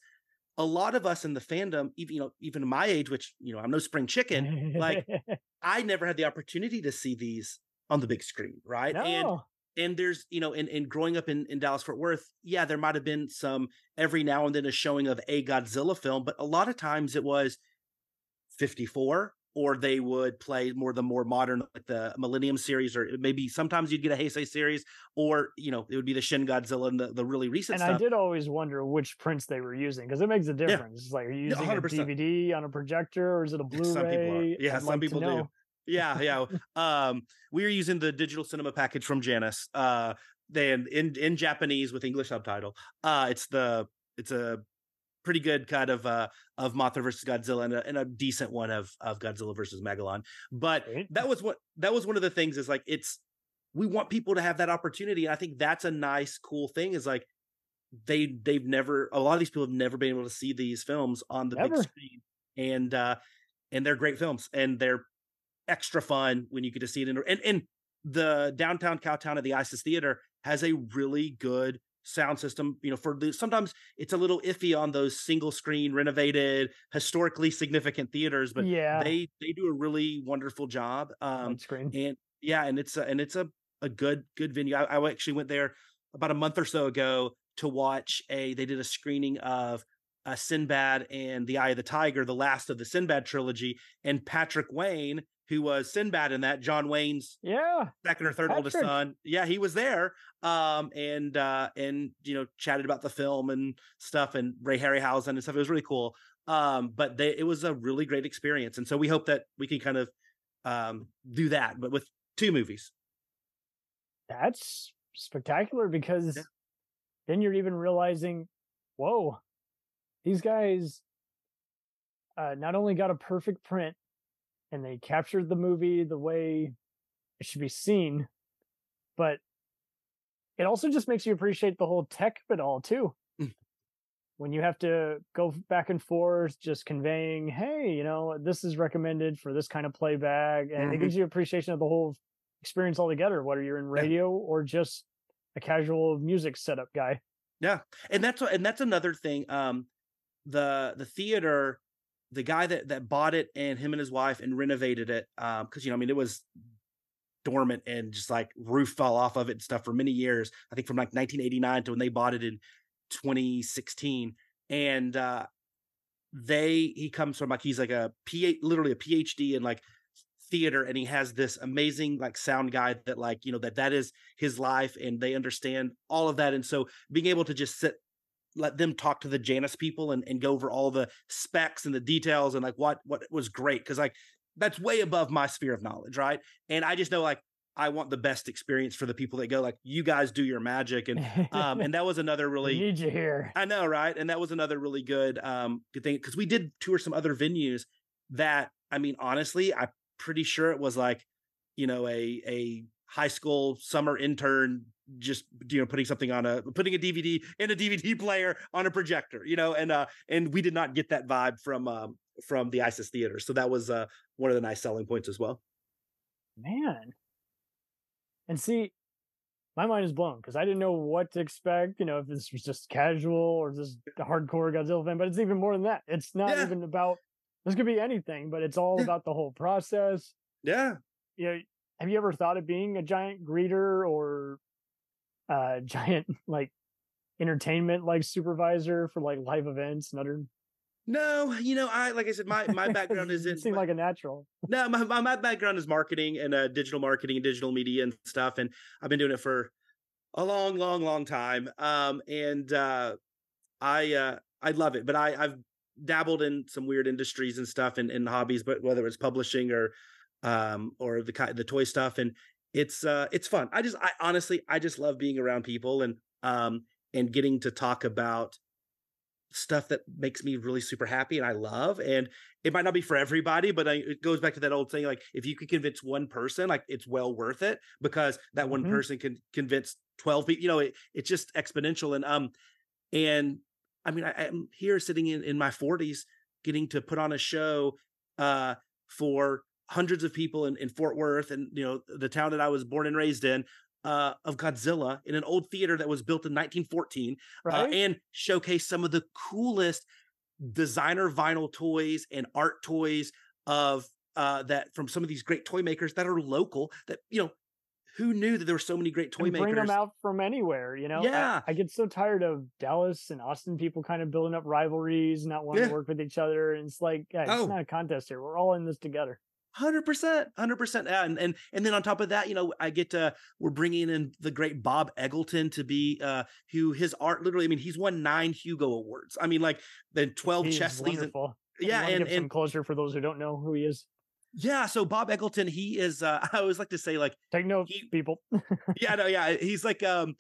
a lot of us in the fandom, even you know, even my age, which you know, I'm no spring chicken, like I never had the opportunity to see these on the big screen, right?
No.
And and there's you know, and and growing up in in Dallas Fort Worth, yeah, there might have been some every now and then a showing of a Godzilla film, but a lot of times it was 54 or they would play more the more modern like the Millennium series, or maybe sometimes you'd get a Heisei series, or you know it would be the Shin Godzilla and the, the really recent.
And
stuff.
I did always wonder which prints they were using because it makes a difference. Yeah. like are you using 100%. a DVD on a projector or is it a Blu-ray?
Some people are. Yeah, some like people do. Yeah, yeah. um, we are using the digital cinema package from Janus. Uh, then in in Japanese with English subtitle. Uh, it's the it's a pretty good kind of uh of Mothra versus Godzilla and a, and a decent one of of Godzilla versus Megalon. But that was what that was one of the things is like it's we want people to have that opportunity. And I think that's a nice, cool thing. Is like they they've never a lot of these people have never been able to see these films on the never. big screen, and uh and they're great films and they're extra fun when you get to see it in and and the downtown Cowtown at the Isis Theater has a really good sound system you know for the sometimes it's a little iffy on those single screen renovated historically significant theaters but
yeah
they they do a really wonderful job um screen. and yeah and it's a, and it's a a good good venue I, I actually went there about a month or so ago to watch a they did a screening of uh, Sinbad and the Eye of the Tiger, the last of the Sinbad trilogy, and Patrick Wayne who was Sinbad in that, John Wayne's
yeah
second or third Patrick. oldest son. Yeah, he was there. Um, and uh, and you know, chatted about the film and stuff and Ray Harryhausen and stuff. It was really cool. Um, but they it was a really great experience. And so we hope that we can kind of um do that, but with two movies.
That's spectacular because yeah. then you're even realizing, whoa, these guys uh, not only got a perfect print, and they captured the movie the way it should be seen, but it also just makes you appreciate the whole tech of it all too. Mm. When you have to go back and forth, just conveying, hey, you know, this is recommended for this kind of playback, and mm-hmm. it gives you appreciation of the whole experience altogether, whether you're in radio yeah. or just a casual music setup guy.
Yeah, and that's and that's another thing. Um, the the theater the guy that that bought it and him and his wife and renovated it um because you know i mean it was dormant and just like roof fell off of it and stuff for many years i think from like 1989 to when they bought it in 2016 and uh they he comes from like he's like a literally a phd in like theater and he has this amazing like sound guy that like you know that that is his life and they understand all of that and so being able to just sit let them talk to the Janus people and, and go over all the specs and the details and like what what was great because like that's way above my sphere of knowledge, right? And I just know like I want the best experience for the people that go like you guys do your magic and um and that was another really
need you here.
I know, right? And that was another really good um good thing because we did tour some other venues that I mean honestly I'm pretty sure it was like you know a a high school summer intern just you know putting something on a putting a DVD in a DVD player on a projector, you know, and uh and we did not get that vibe from um from the ISIS theater. So that was uh one of the nice selling points as well.
Man. And see, my mind is blown because I didn't know what to expect, you know, if this was just casual or just a hardcore Godzilla fan, but it's even more than that. It's not yeah. even about this could be anything, but it's all yeah. about the whole process.
Yeah.
You know, have you ever thought of being a giant greeter or uh, giant like entertainment like supervisor for like live events and other
no, you know, I like I said, my my background is in
seem like a natural.
No, my, my, my background is marketing and uh, digital marketing and digital media and stuff, and I've been doing it for a long, long, long time. Um, and uh, I uh, I love it, but I I've dabbled in some weird industries and stuff and, and hobbies, but whether it's publishing or um or the kind the toy stuff, and it's uh it's fun. I just I honestly I just love being around people and um and getting to talk about stuff that makes me really super happy and I love. And it might not be for everybody, but I, it goes back to that old thing like if you could convince one person, like it's well worth it because that one mm-hmm. person can convince 12 people, you know, it, it's just exponential. And, um, and I mean, I, am here sitting in, in my 40s getting to put on a show, uh, for hundreds of people in, in Fort Worth and, you know, the town that I was born and raised in uh, of Godzilla in an old theater that was built in 1914 uh, right? uh, and showcase some of the coolest designer vinyl toys and art toys of uh, that from some of these great toy makers that are local that you know who knew that there were so many great toy
and
makers
bring them out from anywhere you know
yeah
I, I, get so tired of dallas and austin people kind of building up rivalries not wanting yeah. to work with each other and it's like yeah, it's oh. not a contest here we're all in this together
Hundred percent, hundred percent, and and and then on top of that, you know, I get to we're bringing in the great Bob Eggleton to be uh who his art literally. I mean, he's won nine Hugo awards. I mean, like the twelve
he's
chess
leads.
Yeah, and, and
some closer for those who don't know who he is.
Yeah, so Bob Eggleton, he is. uh I always like to say, like,
take notes, he, people.
yeah, no, yeah, he's like, um,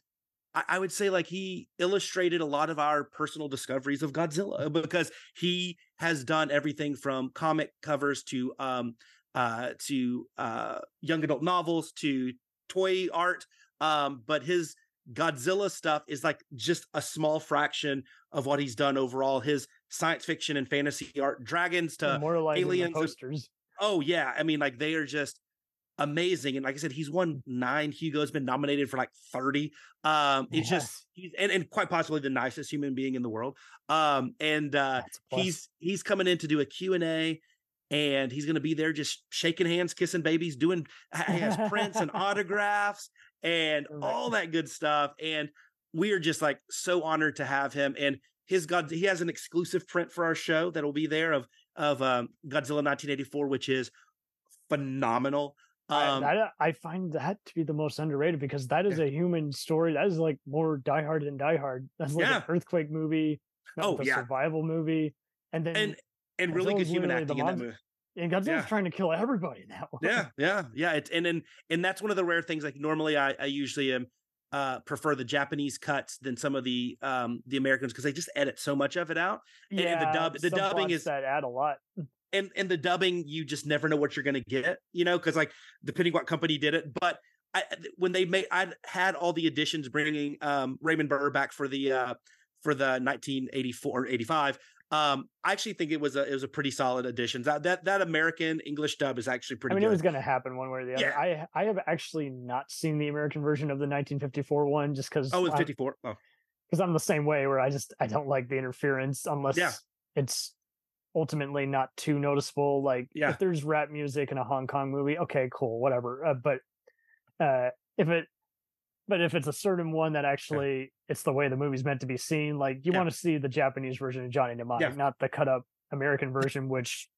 I, I would say, like, he illustrated a lot of our personal discoveries of Godzilla because he has done everything from comic covers to um uh, to uh, young adult novels to toy art. Um, but his Godzilla stuff is like just a small fraction of what he's done overall. His science fiction and fantasy art, dragons to aliens,
posters.
oh yeah, I mean like they are just amazing. And like I said, he's won nine Hugo's, been nominated for like 30. Um, it's yes. just he's and, and quite possibly the nicest human being in the world. Um, and uh he's he's coming in to do a Q&A and he's going to be there just shaking hands, kissing babies, doing has prints and autographs and all that good stuff. And we are just like so honored to have him. And his God, he has an exclusive print for our show that will be there of of um, Godzilla 1984, which is phenomenal.
Um, I, that, I find that to be the most underrated because that is yeah. a human story. That is like more Die Hard than Die Hard. That's like yeah. an earthquake movie. Oh, yeah. survival movie. And then
and and really good human acting in that movie.
And Godzilla's yeah. trying to kill everybody now.
yeah, yeah, yeah. It's and and and that's one of the rare things. Like normally, I I usually am uh prefer the Japanese cuts than some of the um the Americans because they just edit so much of it out.
Yeah,
and the dub the dubbing is
that add a lot.
And and the dubbing you just never know what you're gonna get, you know, because like depending what company did it, but. I, when they made, I had all the additions bringing um, Raymond Burr back for the uh, for the 1984 or 85 um, I actually think it was a it was a pretty solid addition. That that that American English dub is actually pretty. I
mean,
good.
it was going to happen one way or the other. Yeah. I I have actually not seen the American version of the 1954 one just because.
Oh, it's 54. Oh,
because I'm the same way where I just I don't like the interference unless yeah. it's ultimately not too noticeable. Like yeah. if there's rap music in a Hong Kong movie, okay, cool, whatever. Uh, but uh, if it but if it's a certain one that actually. It's the way the movie's meant to be seen, like you yeah. want to see the Japanese version of Johnny Mnemonic, yeah. not the cut up American version, which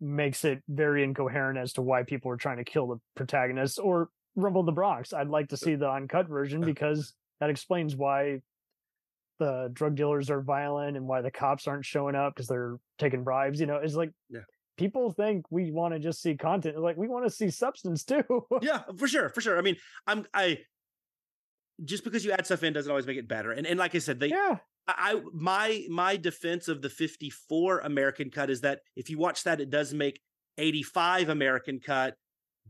makes it very incoherent as to why people are trying to kill the protagonist or Rumble in the Bronx. I'd like to uh, see the uncut version uh, because that explains why the drug dealers are violent and why the cops aren't showing up because they're taking bribes. You know, it's like
yeah.
people think we want to just see content. Like we want to see substance too.
yeah, for sure, for sure. I mean, I'm I just because you add stuff in doesn't always make it better. And and like I said, they
yeah.
I my my defense of the 54 American cut is that if you watch that, it does make 85 American cut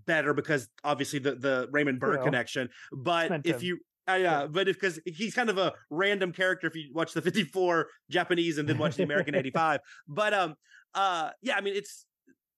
better because obviously the the Raymond Burr connection. But if you uh, yeah, but if because he's kind of a random character if you watch the 54 Japanese and then watch the American 85. But um uh yeah, I mean it's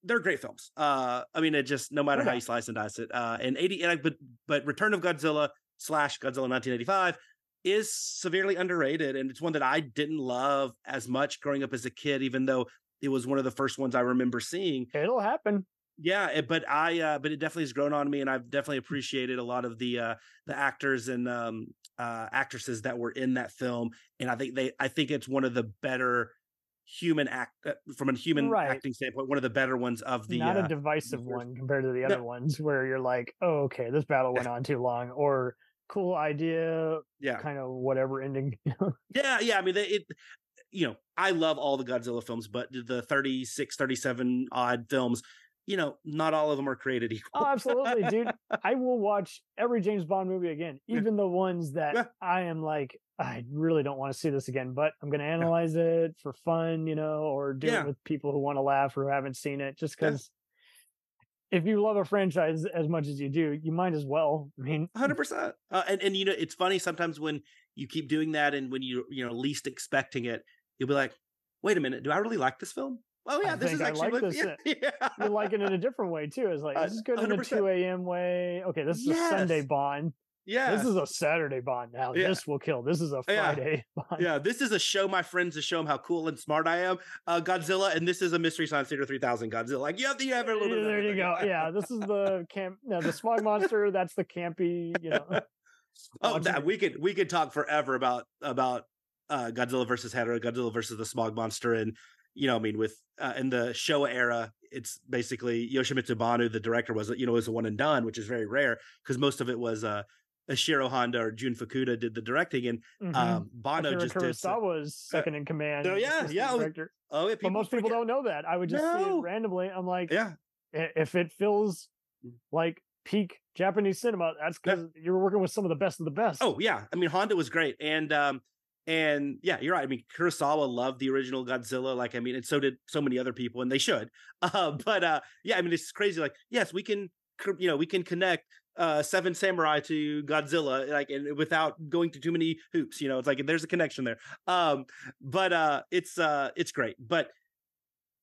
they're great films. Uh I mean it just no matter how you slice and dice it. Uh and 80 and I, but but Return of Godzilla slash Godzilla 1985 is severely underrated. And it's one that I didn't love as much growing up as a kid, even though it was one of the first ones I remember seeing.
It'll happen.
Yeah, it, but I uh, but it definitely has grown on me, and I've definitely appreciated a lot of the uh, the actors and um, uh, actresses that were in that film, and I think they I think it's one of the better human act uh, from a human right. acting standpoint, one of the better ones of the
not a uh, divisive one compared to the other no. ones where you're like, oh, okay, this battle went on too long, or cool idea,
yeah,
kind of whatever ending.
yeah, yeah. I mean, it. You know, I love all the Godzilla films, but the 36, 37 odd films, you know, not all of them are created equal.
oh, absolutely, dude. I will watch every James Bond movie again, even the ones that yeah. I am like, I really don't want to see this again, but I'm going to analyze yeah. it for fun, you know, or do yeah. it with people who want to laugh or who haven't seen it just because if you love a franchise as much as you do, you might as well. I mean,
hundred uh, percent. And and you know, it's funny sometimes when you keep doing that, and when you you know least expecting it, you'll be like, "Wait a minute, do I really like this film?" Oh yeah, I this is actually
like this. Yeah, yeah. You like it in a different way too. It's like uh, this is good 100%. in a two a.m. way. Okay, this is yes. a Sunday Bond. Yeah. This is a Saturday bond now. Yeah. This will kill. This is a Friday
yeah. bond. Yeah. This is a show my friends to show them how cool and smart I am. Uh, Godzilla. And this is a Mystery Science Theater 3000 Godzilla. Like, you have, you have a little bit
There you go. yeah. This is the camp. No, the smog monster. That's the campy, you know.
oh, that, we could, we could talk forever about, about, uh, Godzilla versus Hedorah, Godzilla versus the smog monster. And, you know, I mean, with, uh, in the Showa era, it's basically Yoshimitsu Banno, the director was, you know, was a one and done, which is very rare because most of it was, uh, Ishiro Honda or Jun Fukuda did the directing, and mm-hmm. um, Akira just
Kurosawa did was second in command.
Oh yeah, yeah. Director.
Oh yeah, but most people don't know that. I would just no. see it randomly. I'm like,
yeah.
If it feels mm. like peak Japanese cinema, that's because yeah. you're working with some of the best of the best.
Oh yeah, I mean Honda was great, and um, and yeah, you're right. I mean, Kurosawa loved the original Godzilla. Like, I mean, and so did so many other people, and they should. Uh, but uh, yeah, I mean, it's crazy. Like, yes, we can, you know, we can connect uh seven samurai to godzilla like and without going to too many hoops you know it's like there's a connection there um but uh it's uh it's great but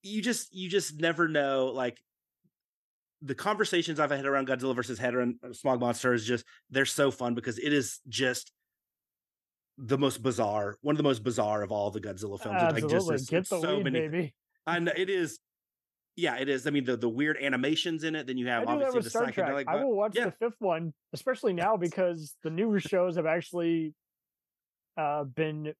you just you just never know like the conversations i've had around godzilla versus hedorah and uh, smog monster is just they're so fun because it is just the most bizarre one of the most bizarre of all the godzilla films
Absolutely. like just get the so weed, many baby
and it is yeah, it is. I mean, the the weird animations in it. Then you have I obviously the Star psychedelic.
Trek. I will watch
yeah.
the fifth one, especially now because the newer shows have actually uh, been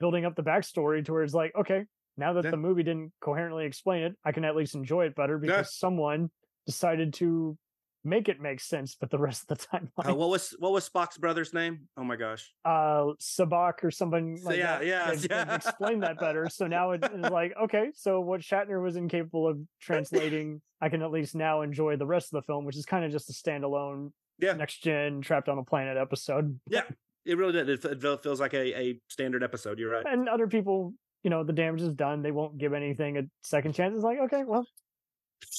building up the backstory towards like, okay, now that yeah. the movie didn't coherently explain it, I can at least enjoy it better because yeah. someone decided to make it make sense, but the rest of the time,
uh, what was what was Spock's brother's name? Oh my gosh,
uh, Sybok or something. Like
yeah,
that.
yeah,
they, yeah. Explain that better. So now it's like, okay, so what Shatner was incapable of translating, I can at least now enjoy the rest of the film, which is kind of just a standalone,
yeah,
next gen trapped on a planet episode.
Yeah, it really did. It, it feels like a, a standard episode. You're right.
And other people, you know, the damage is done. They won't give anything a second chance. It's like, okay, well,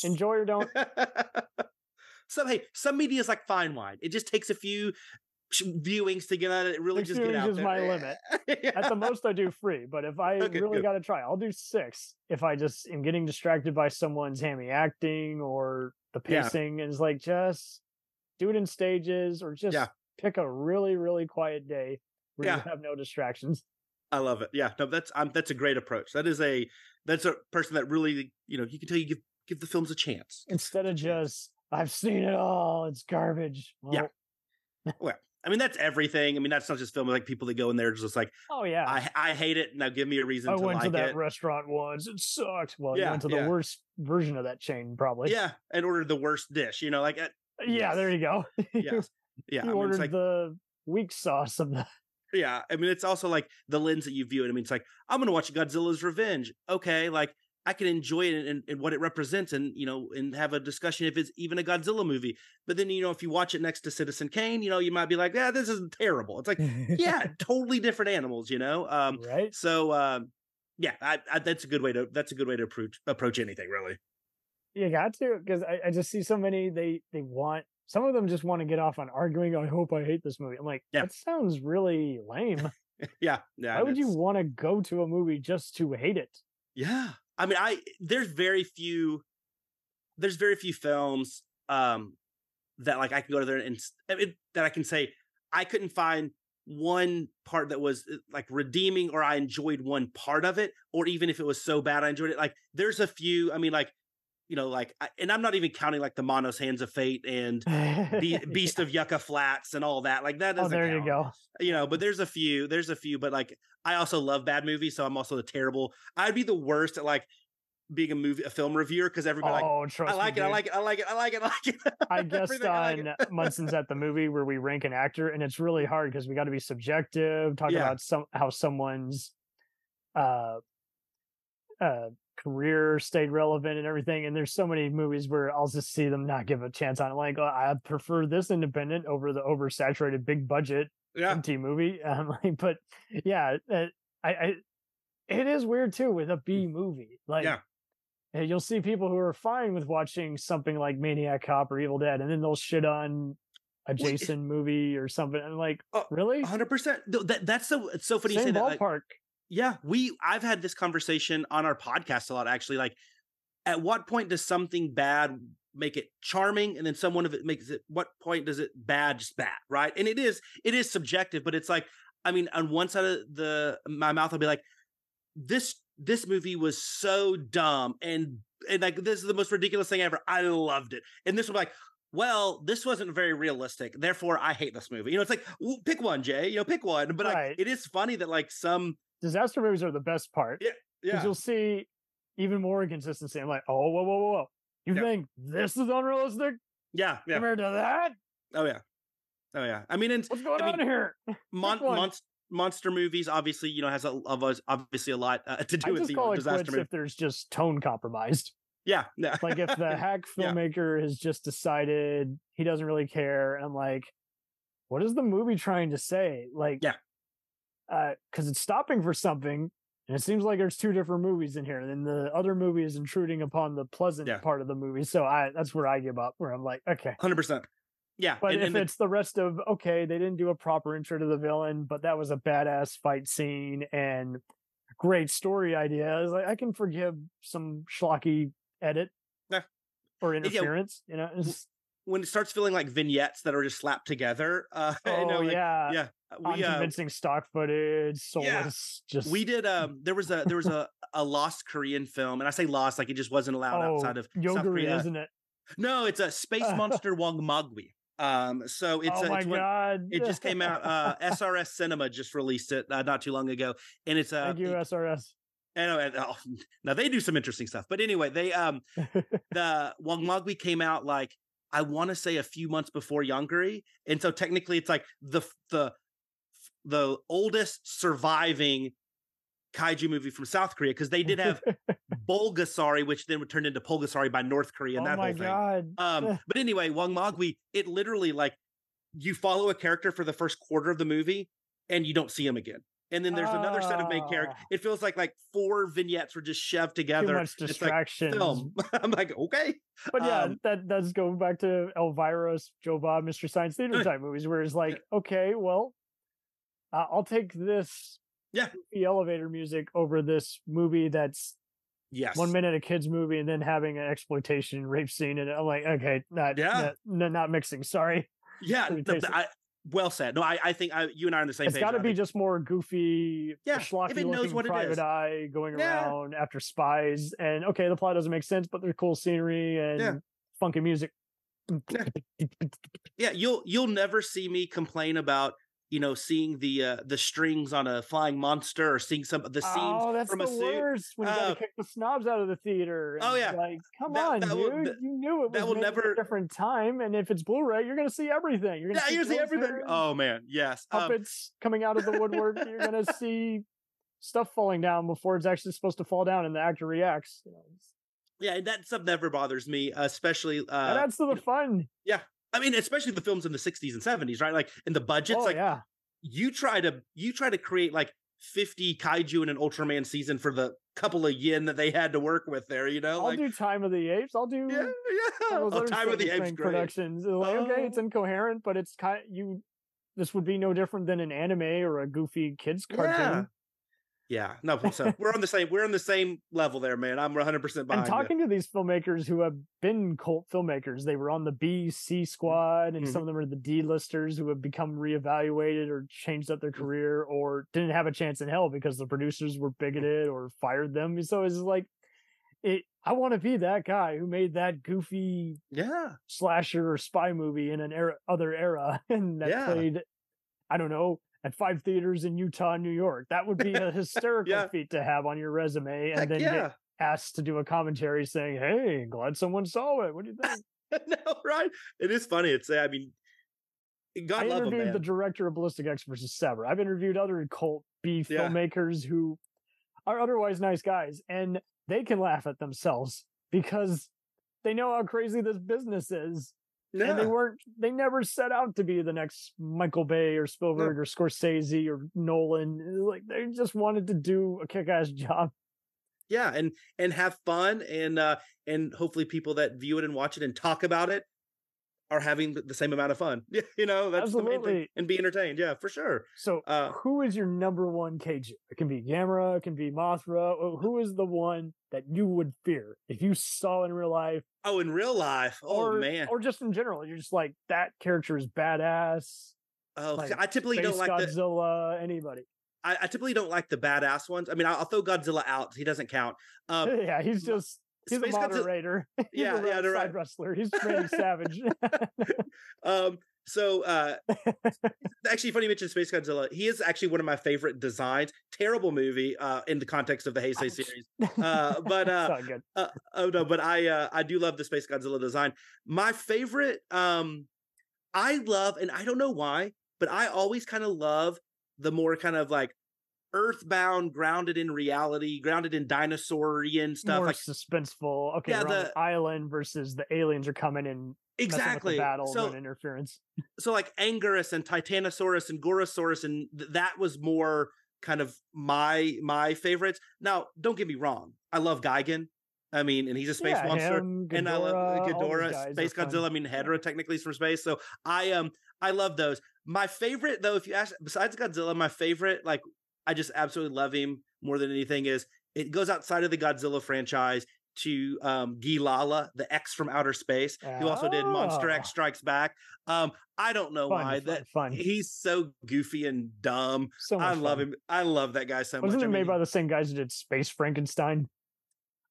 enjoy or don't.
some hey, some media is like fine wine. It just takes a few viewings to get at it. Really, six just get out
is there. my limit. yeah. At the most, I do free. But if I okay, really got to try, I'll do six. If I just am getting distracted by someone's hammy acting or the pacing, yeah. and it's like just do it in stages or just yeah. pick a really really quiet day where yeah. you have no distractions.
I love it. Yeah, no, that's um, that's a great approach. That is a that's a person that really you know you can tell you give give the films a chance
instead of just I've seen it all. It's garbage.
Well, yeah. well, I mean that's everything. I mean that's not just film. Like people that go in there just like,
oh yeah,
I I hate it. Now give me a reason. I to
went
like
to that
it.
restaurant once. It sucked. Well, yeah, you went to the yeah. worst version of that chain, probably.
Yeah, and ordered the worst dish. You know, like uh,
yeah, there you go.
yeah, yeah.
You I mean, ordered like, the weak sauce of the.
Yeah, I mean it's also like the lens that you view it. I mean it's like I'm gonna watch Godzilla's Revenge. Okay, like I can enjoy it and, and, what it represents and, you know, and have a discussion if it's even a Godzilla movie. But then, you know, if you watch it next to Citizen Kane, you know, you might be like, yeah, this is terrible. It's like, yeah, totally different animals, you know? Um,
right.
So, um, yeah, I, I, that's a good way to, that's a good way to approach, approach anything really.
You got to, because I, I just see so many, they, they want, some of them just want to get off on arguing. I hope I hate this movie. I'm like, yeah. that sounds really lame.
yeah. Yeah.
Why would you want to go to a movie just to hate it?
Yeah. I mean, I there's very few there's very few films um that like I can go to there and it, that I can say I couldn't find one part that was uh, like redeeming or I enjoyed one part of it or even if it was so bad I enjoyed it. Like there's a few I mean like you know, like, and I'm not even counting like the Manos Hands of Fate and Be- Beast yeah. of Yucca Flats and all that. Like that oh, doesn't. Oh, there count. you go. You know, but there's a few. There's a few, but like I also love bad movies, so I'm also the terrible. I'd be the worst at like being a movie a film reviewer because everybody oh, like I like, it, I like it, I like it, I like it, I like it, I
guessed on like Munson's at the movie where we rank an actor, and it's really hard because we got to be subjective, talk yeah. about some how someone's uh uh career stayed relevant and everything. And there's so many movies where I'll just see them not give a chance on it. Like, oh, I prefer this independent over the oversaturated big budget yeah. empty movie. Um, like, but yeah, I, I, it is weird too with a B movie. Like, yeah. You'll see people who are fine with watching something like Maniac Cop or Evil Dead, and then they'll shit on a Jason movie or something. I'm like, uh, really?
100. percent That that's so it's so funny.
Same
you say
ballpark.
That, like, yeah, we I've had this conversation on our podcast a lot actually like at what point does something bad make it charming and then someone of it makes it what point does it bad just bad, right? And it is it is subjective, but it's like I mean on one side of the my mouth I'll be like this this movie was so dumb and and like this is the most ridiculous thing ever. I loved it. And this was like well, this wasn't very realistic. Therefore, I hate this movie. You know, it's like, well, pick one, Jay. You know, pick one. But right. like, it is funny that like some
disaster movies are the best part.
Yeah.
Because you'll see even more inconsistency. I'm like, oh, whoa, whoa, whoa, whoa. You yeah. think this is unrealistic?
Yeah, yeah.
Compared to that?
Oh yeah. Oh yeah. I mean, and,
what's going
I
on mean, here?
Mon- monst- monster movies obviously, you know, has a, of obviously a lot uh, to do
I
with the
call
disaster
movie. If there's just tone compromised.
Yeah. Yeah.
Like if the hack filmmaker yeah. has just decided he doesn't really care, and I'm like, what is the movie trying to say? Like,
yeah
because uh, it's stopping for something, and it seems like there's two different movies in here. And then the other movie is intruding upon the pleasant yeah. part of the movie. So I that's where I give up. Where I'm like, okay,
hundred percent. Yeah,
but and, if and it's the rest of okay, they didn't do a proper intro to the villain, but that was a badass fight scene and great story idea. I was like, I can forgive some schlocky edit
yeah.
or interference. Yeah. You know,
when it starts feeling like vignettes that are just slapped together. Uh,
oh
know, like,
yeah,
yeah.
Uh, we, Unconvincing uh, stock footage, soulless. Yeah. Just
we did. Um, there was a there was a a lost Korean film, and I say lost like it just wasn't allowed oh, outside of
Yoguri,
South Korea,
isn't it?
No, it's a space monster Wongmagwi. Um, so it's
oh
a,
my
it's
god,
it just came out. Uh, SRS Cinema just released it uh, not too long ago, and it's a uh,
thank you SRS.
And, oh, now they do some interesting stuff, but anyway, they um the Wongmagwi came out like I want to say a few months before Yongari, and so technically it's like the the the oldest surviving kaiju movie from South Korea because they did have Bulgasari, which then would turn into Pulgasari by North Korea and
oh
that whole
thing.
Um, but anyway, Wongmagwi, it literally like you follow a character for the first quarter of the movie and you don't see him again and then there's another set of main characters. Ah. It feels like like four vignettes were just shoved together.
Too much distraction.
Like film. I'm like, okay,
but yeah, um, that does go back to Elvira, Joe Bob, Mystery Science Theater type movies, where it's like, okay, well, uh, I'll take this,
yeah,
the elevator music over this movie that's
yes
one minute a kids movie and then having an exploitation rape scene, and I'm like, okay, not yeah, not, not mixing. Sorry.
Yeah, I, well said. No, I, I think I, you and I are on the same.
It's got to be just more goofy,
yeah,
schlocky
if it knows what
private
it is.
eye going yeah. around after spies. And okay, the plot doesn't make sense, but there's cool scenery and yeah. funky music.
Yeah. yeah, you'll you'll never see me complain about you know, seeing the uh, the strings on a flying monster or seeing some of the scenes
oh, that's
from
the
a suit.
worst when you uh, got to kick the snobs out of the theater.
oh yeah,
like come that, on, that dude, will, that, you knew it was that will never different time, and if it's Blu-ray, you're gonna see everything. You're gonna
yeah,
see,
see everything. Oh man, yes,
um puppets um, coming out of the woodwork. you're gonna see stuff falling down before it's actually supposed to fall down, and the actor reacts. You know,
yeah, that stuff never bothers me, especially. Uh,
that's the fun.
Yeah, I mean, especially the films in the 60s and 70s, right? Like in the budgets,
oh,
like
yeah
you try to you try to create like 50 kaiju in an Ultraman season for the couple of yen that they had to work with there, you know?
I'll
like,
do Time of the Apes. I'll do
yeah, yeah. Oh, Time of the Apes
productions. Like, okay, it's oh. incoherent, but it's kind you. This would be no different than an anime or a goofy kids cartoon.
Yeah. No, so we're on the same we're on the same level there, man. I'm 100 percent behind.
And talking
you.
to these filmmakers who have been cult filmmakers, they were on the B C squad, and mm-hmm. some of them are the D listers who have become reevaluated or changed up their mm-hmm. career, or didn't have a chance in hell because the producers were bigoted or fired them. So it's like, it I want to be that guy who made that goofy
yeah
slasher or spy movie in an era, other era and that yeah. played, I don't know, at five theaters in Utah, New York. That would be a hysterical yeah. feat to have on your resume, and Heck then yeah. get asked to do a commentary saying, "Hey, glad someone saw it. What do you think?"
no, right? It is funny. It's I mean, God
I
love
interviewed
him,
the director of Ballistic Ecks versus Sever. I've interviewed other cult B yeah. filmmakers who are otherwise nice guys, and they can laugh at themselves because they know how crazy this business is. Yeah. And they weren't they never set out to be the next Michael Bay or Spielberg no. or Scorsese or Nolan. Like they just wanted to do a kick ass job.
Yeah, and and have fun and uh and hopefully people that view it and watch it and talk about it are having the same amount of fun. you know, that's Absolutely. the main thing. And be entertained. Yeah, for sure.
So, uh, who is your number one kaiju? It can be Gamera, it can be Mothra. Who is the one that you would fear if you saw in real life?
Oh, in real life? Oh,
or,
man.
Or just in general. You're just like, that character is badass.
Oh, like, I typically don't like
Godzilla, the, anybody.
I, I, typically don't like the badass ones. I mean, I'll, I'll throw Godzilla out. He doesn't count. Um,
yeah, he's just he's Space a moderator. Godzilla, he's yeah, a yeah, side right. wrestler. He's Randy Savage.
um, so uh, actually, funny you mentioned Space Godzilla. He is actually one of my favorite designs. Terrible movie uh, in the context of the Heisei series, uh, but uh, uh, oh no, but I uh, I do love the Space Godzilla design. My favorite, um, I love, and I don't know why, but I always kind of love the more kind of like earthbound, grounded in reality, grounded in dinosaurian stuff,
more like suspenseful. Okay, yeah, the island versus the aliens are coming in exactly battle so, and interference.
So like Anguirus and Titanosaurus and Gorosaurus, and th- that was more kind of my my favorites. Now, don't get me wrong, I love Gigan. I mean, and he's a space yeah, monster, him, Ghidorah, and I love Ghidorah, Space Godzilla. I mean, Hedorah technically is from space, so I um I love those. My favorite though, if you ask, besides Godzilla, my favorite like I just absolutely love him more than anything is it goes outside of the Godzilla franchise to um Guilala, the X from outer space, oh. who also did Monster X ah. Strikes Back. Um, I don't know fun, why fun, that fun. he's so goofy and dumb. So I love him. I love that guy so
Wasn't
much.
Wasn't
it
made mean, by the same guys who did Space Frankenstein?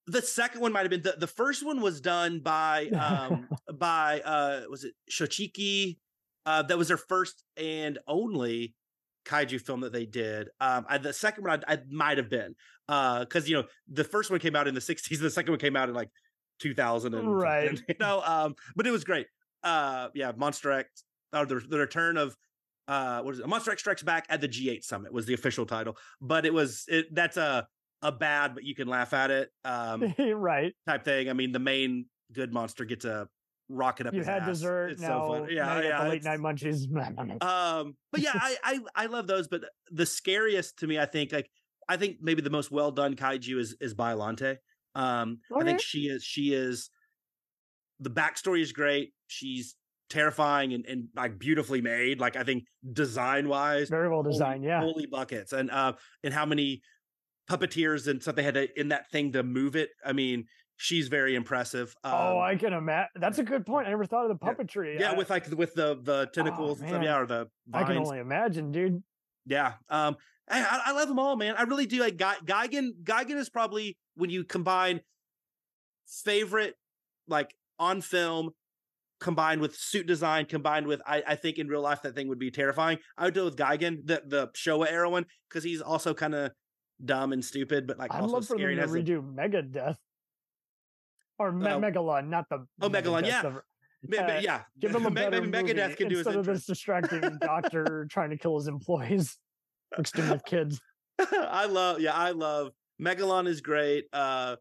The second one might have been the, the first one was done by um by uh was it Shochiku? Uh that was their first and only kaiju film that they did. Um, I, the second one I, I might have been because uh, you know the first one came out in the '60s, the second one came out in like 2000, and, right? You know, um, but it was great. Uh, yeah, Monster X, or the, the return of uh, what is it? Monster X Strikes Back at the G8 Summit was the official title, but it was it that's a a bad, but you can laugh at it, um,
right?
Type thing. I mean, the main good monster gets a rocket up.
You had
ass.
dessert. It's now, so fun. Yeah, yeah. The late night munchies.
um, but yeah, I, I I love those. But the scariest to me, I think, like I think maybe the most well done kaiju is is Biollante. Um, okay. I think she is she is the backstory is great. She's terrifying and, and like beautifully made. Like I think design wise,
very well designed.
Holy,
yeah,
holy buckets. And uh, and how many puppeteers and stuff they had to, in that thing to move it. I mean, she's very impressive.
Oh, um, oh, I can imagine. That's a good point. I never thought of the puppetry.
Yeah, yeah with like with the the tentacles. Oh, yeah, or the vines.
I can only imagine, dude.
Yeah. Um. I, I love them all, man. I really do. Like Gigan. Gigan is probably when you combine favorite, like on film, combined with suit design, combined with I, I think in real life that thing would be terrifying. I would go with Gigan, the the Showa era one, because he's also kind of dumb and stupid, but like I'd also love for
them
to
redo Megadeth or Me- uh, Megalon, not the
oh Megalon, yeah. Of, uh, yeah,
give them a better maybe Megadeth can do instead of this distracting doctor trying to kill his employees, mixed with kids.
I love, yeah, I love Megalon is great. Uh,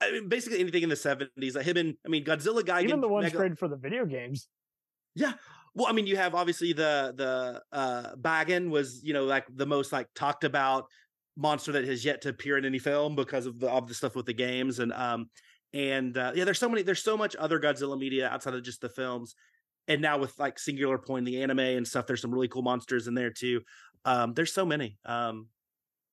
I mean, basically anything in the seventies, like him and I mean Godzilla guy,
even the ones Megal- created for the video games.
Yeah, well, I mean, you have obviously the the uh Bagan was you know like the most like talked about monster that has yet to appear in any film because of the of the stuff with the games and um and uh, yeah, there's so many, there's so much other Godzilla media outside of just the films. And now with like Singular Point, the anime and stuff, there's some really cool monsters in there too. Um, there's so many. Um,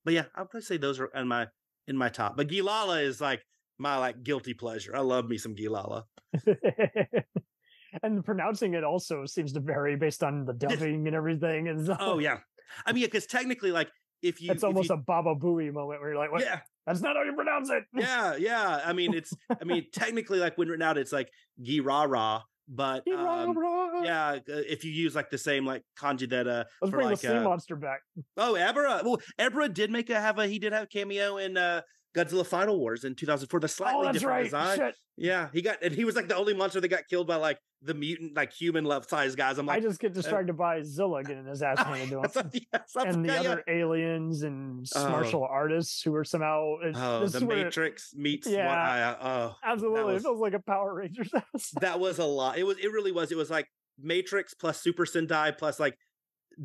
but yeah, I'll probably say those are in my in my top. But Guilala is like my like guilty pleasure. I love me some Guilala.
and pronouncing it also seems to vary based on the dubbing and everything. And so.
oh yeah, I mean, because technically, like if you,
it's almost you, a Baba Booey moment where you're like, what?
Yeah,
That's not how you pronounce it.
yeah, yeah. I mean, it's. I mean, technically, like when written out, it's like Girara, but um, yeah, if you use like the same like kanji that uh,
let's bring like, the sea uh, monster back.
Oh, Ebirah. Well, Ebirah did make a have a he did have a cameo in uh Godzilla Final Wars in 2004. The slightly oh, different right. design. Shit. Yeah, he got and he was like the only monster that got killed by like the mutant, like human level size guys. I'm like,
I just get uh, distracted uh, by Zilla getting his ass handed to him, yes, and the other aliens and oh. martial artists who are somehow.
Oh, the Matrix it, meets. Yeah, I, uh, oh,
absolutely. Was, it feels like a Power Rangers.
That was a lot. It was. It really was. It was like Matrix plus Super Sentai plus like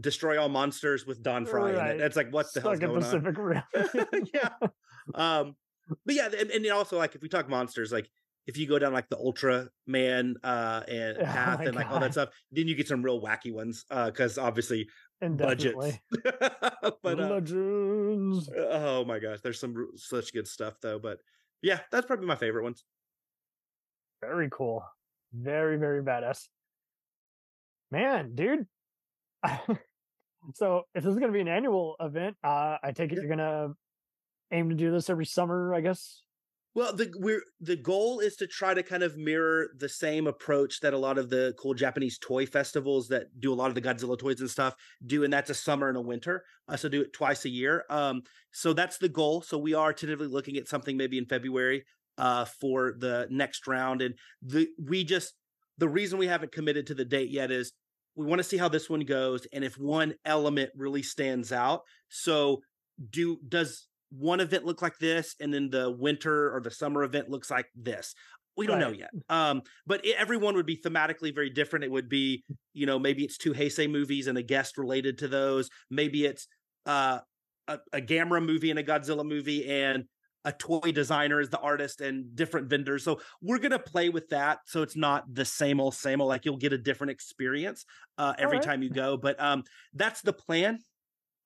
destroy all monsters with Don Frye. right. in it. It's like what the hell's going Pacific on? yeah. Um, but yeah, and, and also like if we talk monsters, like if you go down like the Ultra Man uh, and oh path and like God. all that stuff, then you get some real wacky ones uh because obviously budgets. but uh, legends. Oh my gosh, there's some such good stuff though. But yeah, that's probably my favorite ones.
Very cool. Very very badass. Man, dude. so if this is going to be an annual event, uh, I take it yeah. you're going to aim to do this every summer, I guess.
Well, the we're the goal is to try to kind of mirror the same approach that a lot of the cool Japanese toy festivals that do a lot of the Godzilla toys and stuff do, and that's a summer and a winter. Uh, so do it twice a year. Um, so that's the goal. So we are tentatively looking at something maybe in February uh, for the next round, and the we just the reason we haven't committed to the date yet is we want to see how this one goes, and if one element really stands out. So do does one event look like this and then the winter or the summer event looks like this we don't right. know yet um but it, everyone would be thematically very different it would be you know maybe it's two heisei movies and a guest related to those maybe it's uh a, a gamera movie and a godzilla movie and a toy designer is the artist and different vendors. So we're gonna play with that. So it's not the same old same old. Like you'll get a different experience uh, every right. time you go. But um, that's the plan.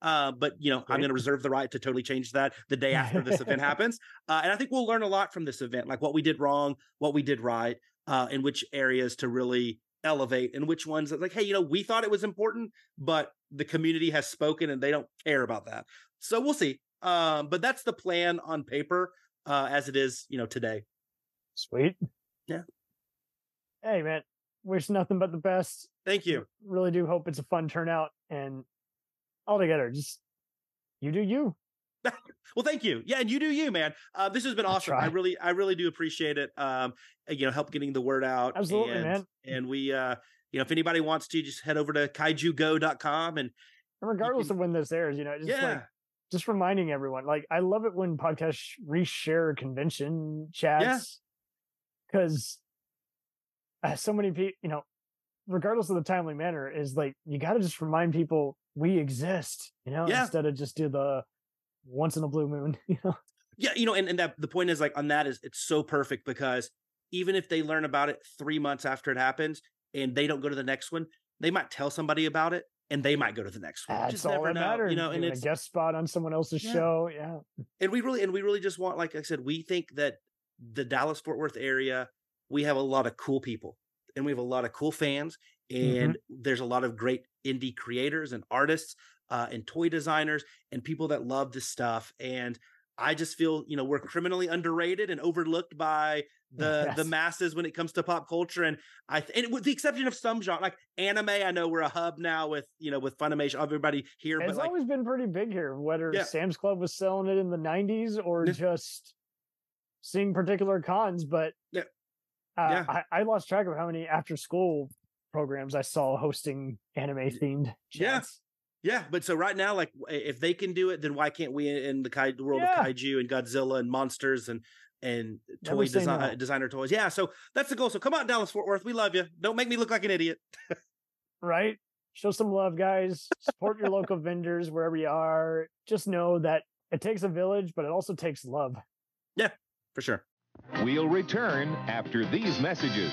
Uh, but you know. I'm going to reserve the right to totally change that the day after this event happens. Uh, and I think we'll learn a lot from this event, like what we did wrong, what we did right, uh, in which areas to really elevate, and which ones like, hey, you know, we thought it was important, but the community has spoken and they don't care about that. So we'll see. Um, but that's the plan on paper uh, as it is, you know, today.
Sweet.
Yeah.
Hey, man. Wish nothing but the best.
Thank you.
Really do hope it's a fun turnout and altogether, just you do you.
well, thank you. Yeah, and you do you, man. Uh, this has been awesome. I really, I really do appreciate it. Um, you know, help getting the word out.
Absolutely,
and,
man.
And we, uh, you know, if anybody wants to, just head over to kaijugo.com and,
and regardless can, of when this airs, you know, just yeah. like just reminding everyone. Like, I love it when podcasts reshare convention chats because uh, so many people, you know, regardless of the timely manner, is like you got to just remind people we exist, you know, yeah. instead of just do the once in a blue moon, you know.
Yeah, you know, and, and that the point is like on that is it's so perfect because even if they learn about it three months after it happens and they don't go to the next one, they might tell somebody about it and they might go to the next one.
That's just never know, matters. you know, and it's a guest spot on someone else's yeah. show. Yeah.
And we really and we really just want, like I said, we think that the Dallas Fort Worth area, we have a lot of cool people and we have a lot of cool fans and mm-hmm. there's a lot of great indie creators and artists uh, and toy designers and people that love this stuff and i just feel you know we're criminally underrated and overlooked by the yes. the masses when it comes to pop culture and i th- and with the exception of some genre like anime i know we're a hub now with you know with funimation everybody here
it's
but
always
like,
been pretty big here whether yeah. sam's club was selling it in the 90s or just seeing particular cons but
yeah.
Uh, yeah. I, I lost track of how many after school programs I saw hosting anime themed chats.
Yeah. Yeah, but so right now, like if they can do it, then why can't we in the, kai- the world yeah. of kaiju and Godzilla and monsters and and toy design, uh, designer toys? Yeah, so that's the goal. So come out, Dallas Fort Worth. We love you. Don't make me look like an idiot.
right? Show some love, guys. Support your local vendors wherever you are. Just know that it takes a village, but it also takes love.
Yeah, for sure.
We'll return after these messages.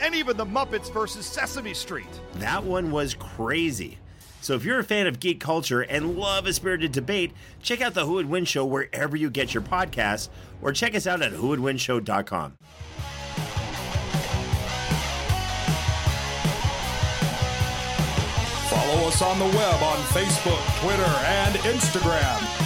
and even the Muppets versus Sesame Street.
That one was crazy. So if you're a fan of geek culture and love a spirited debate, check out the Who Would Win Show wherever you get your podcasts, or check us out at whowouldwinshow.com.
Follow us on the web on Facebook, Twitter, and Instagram.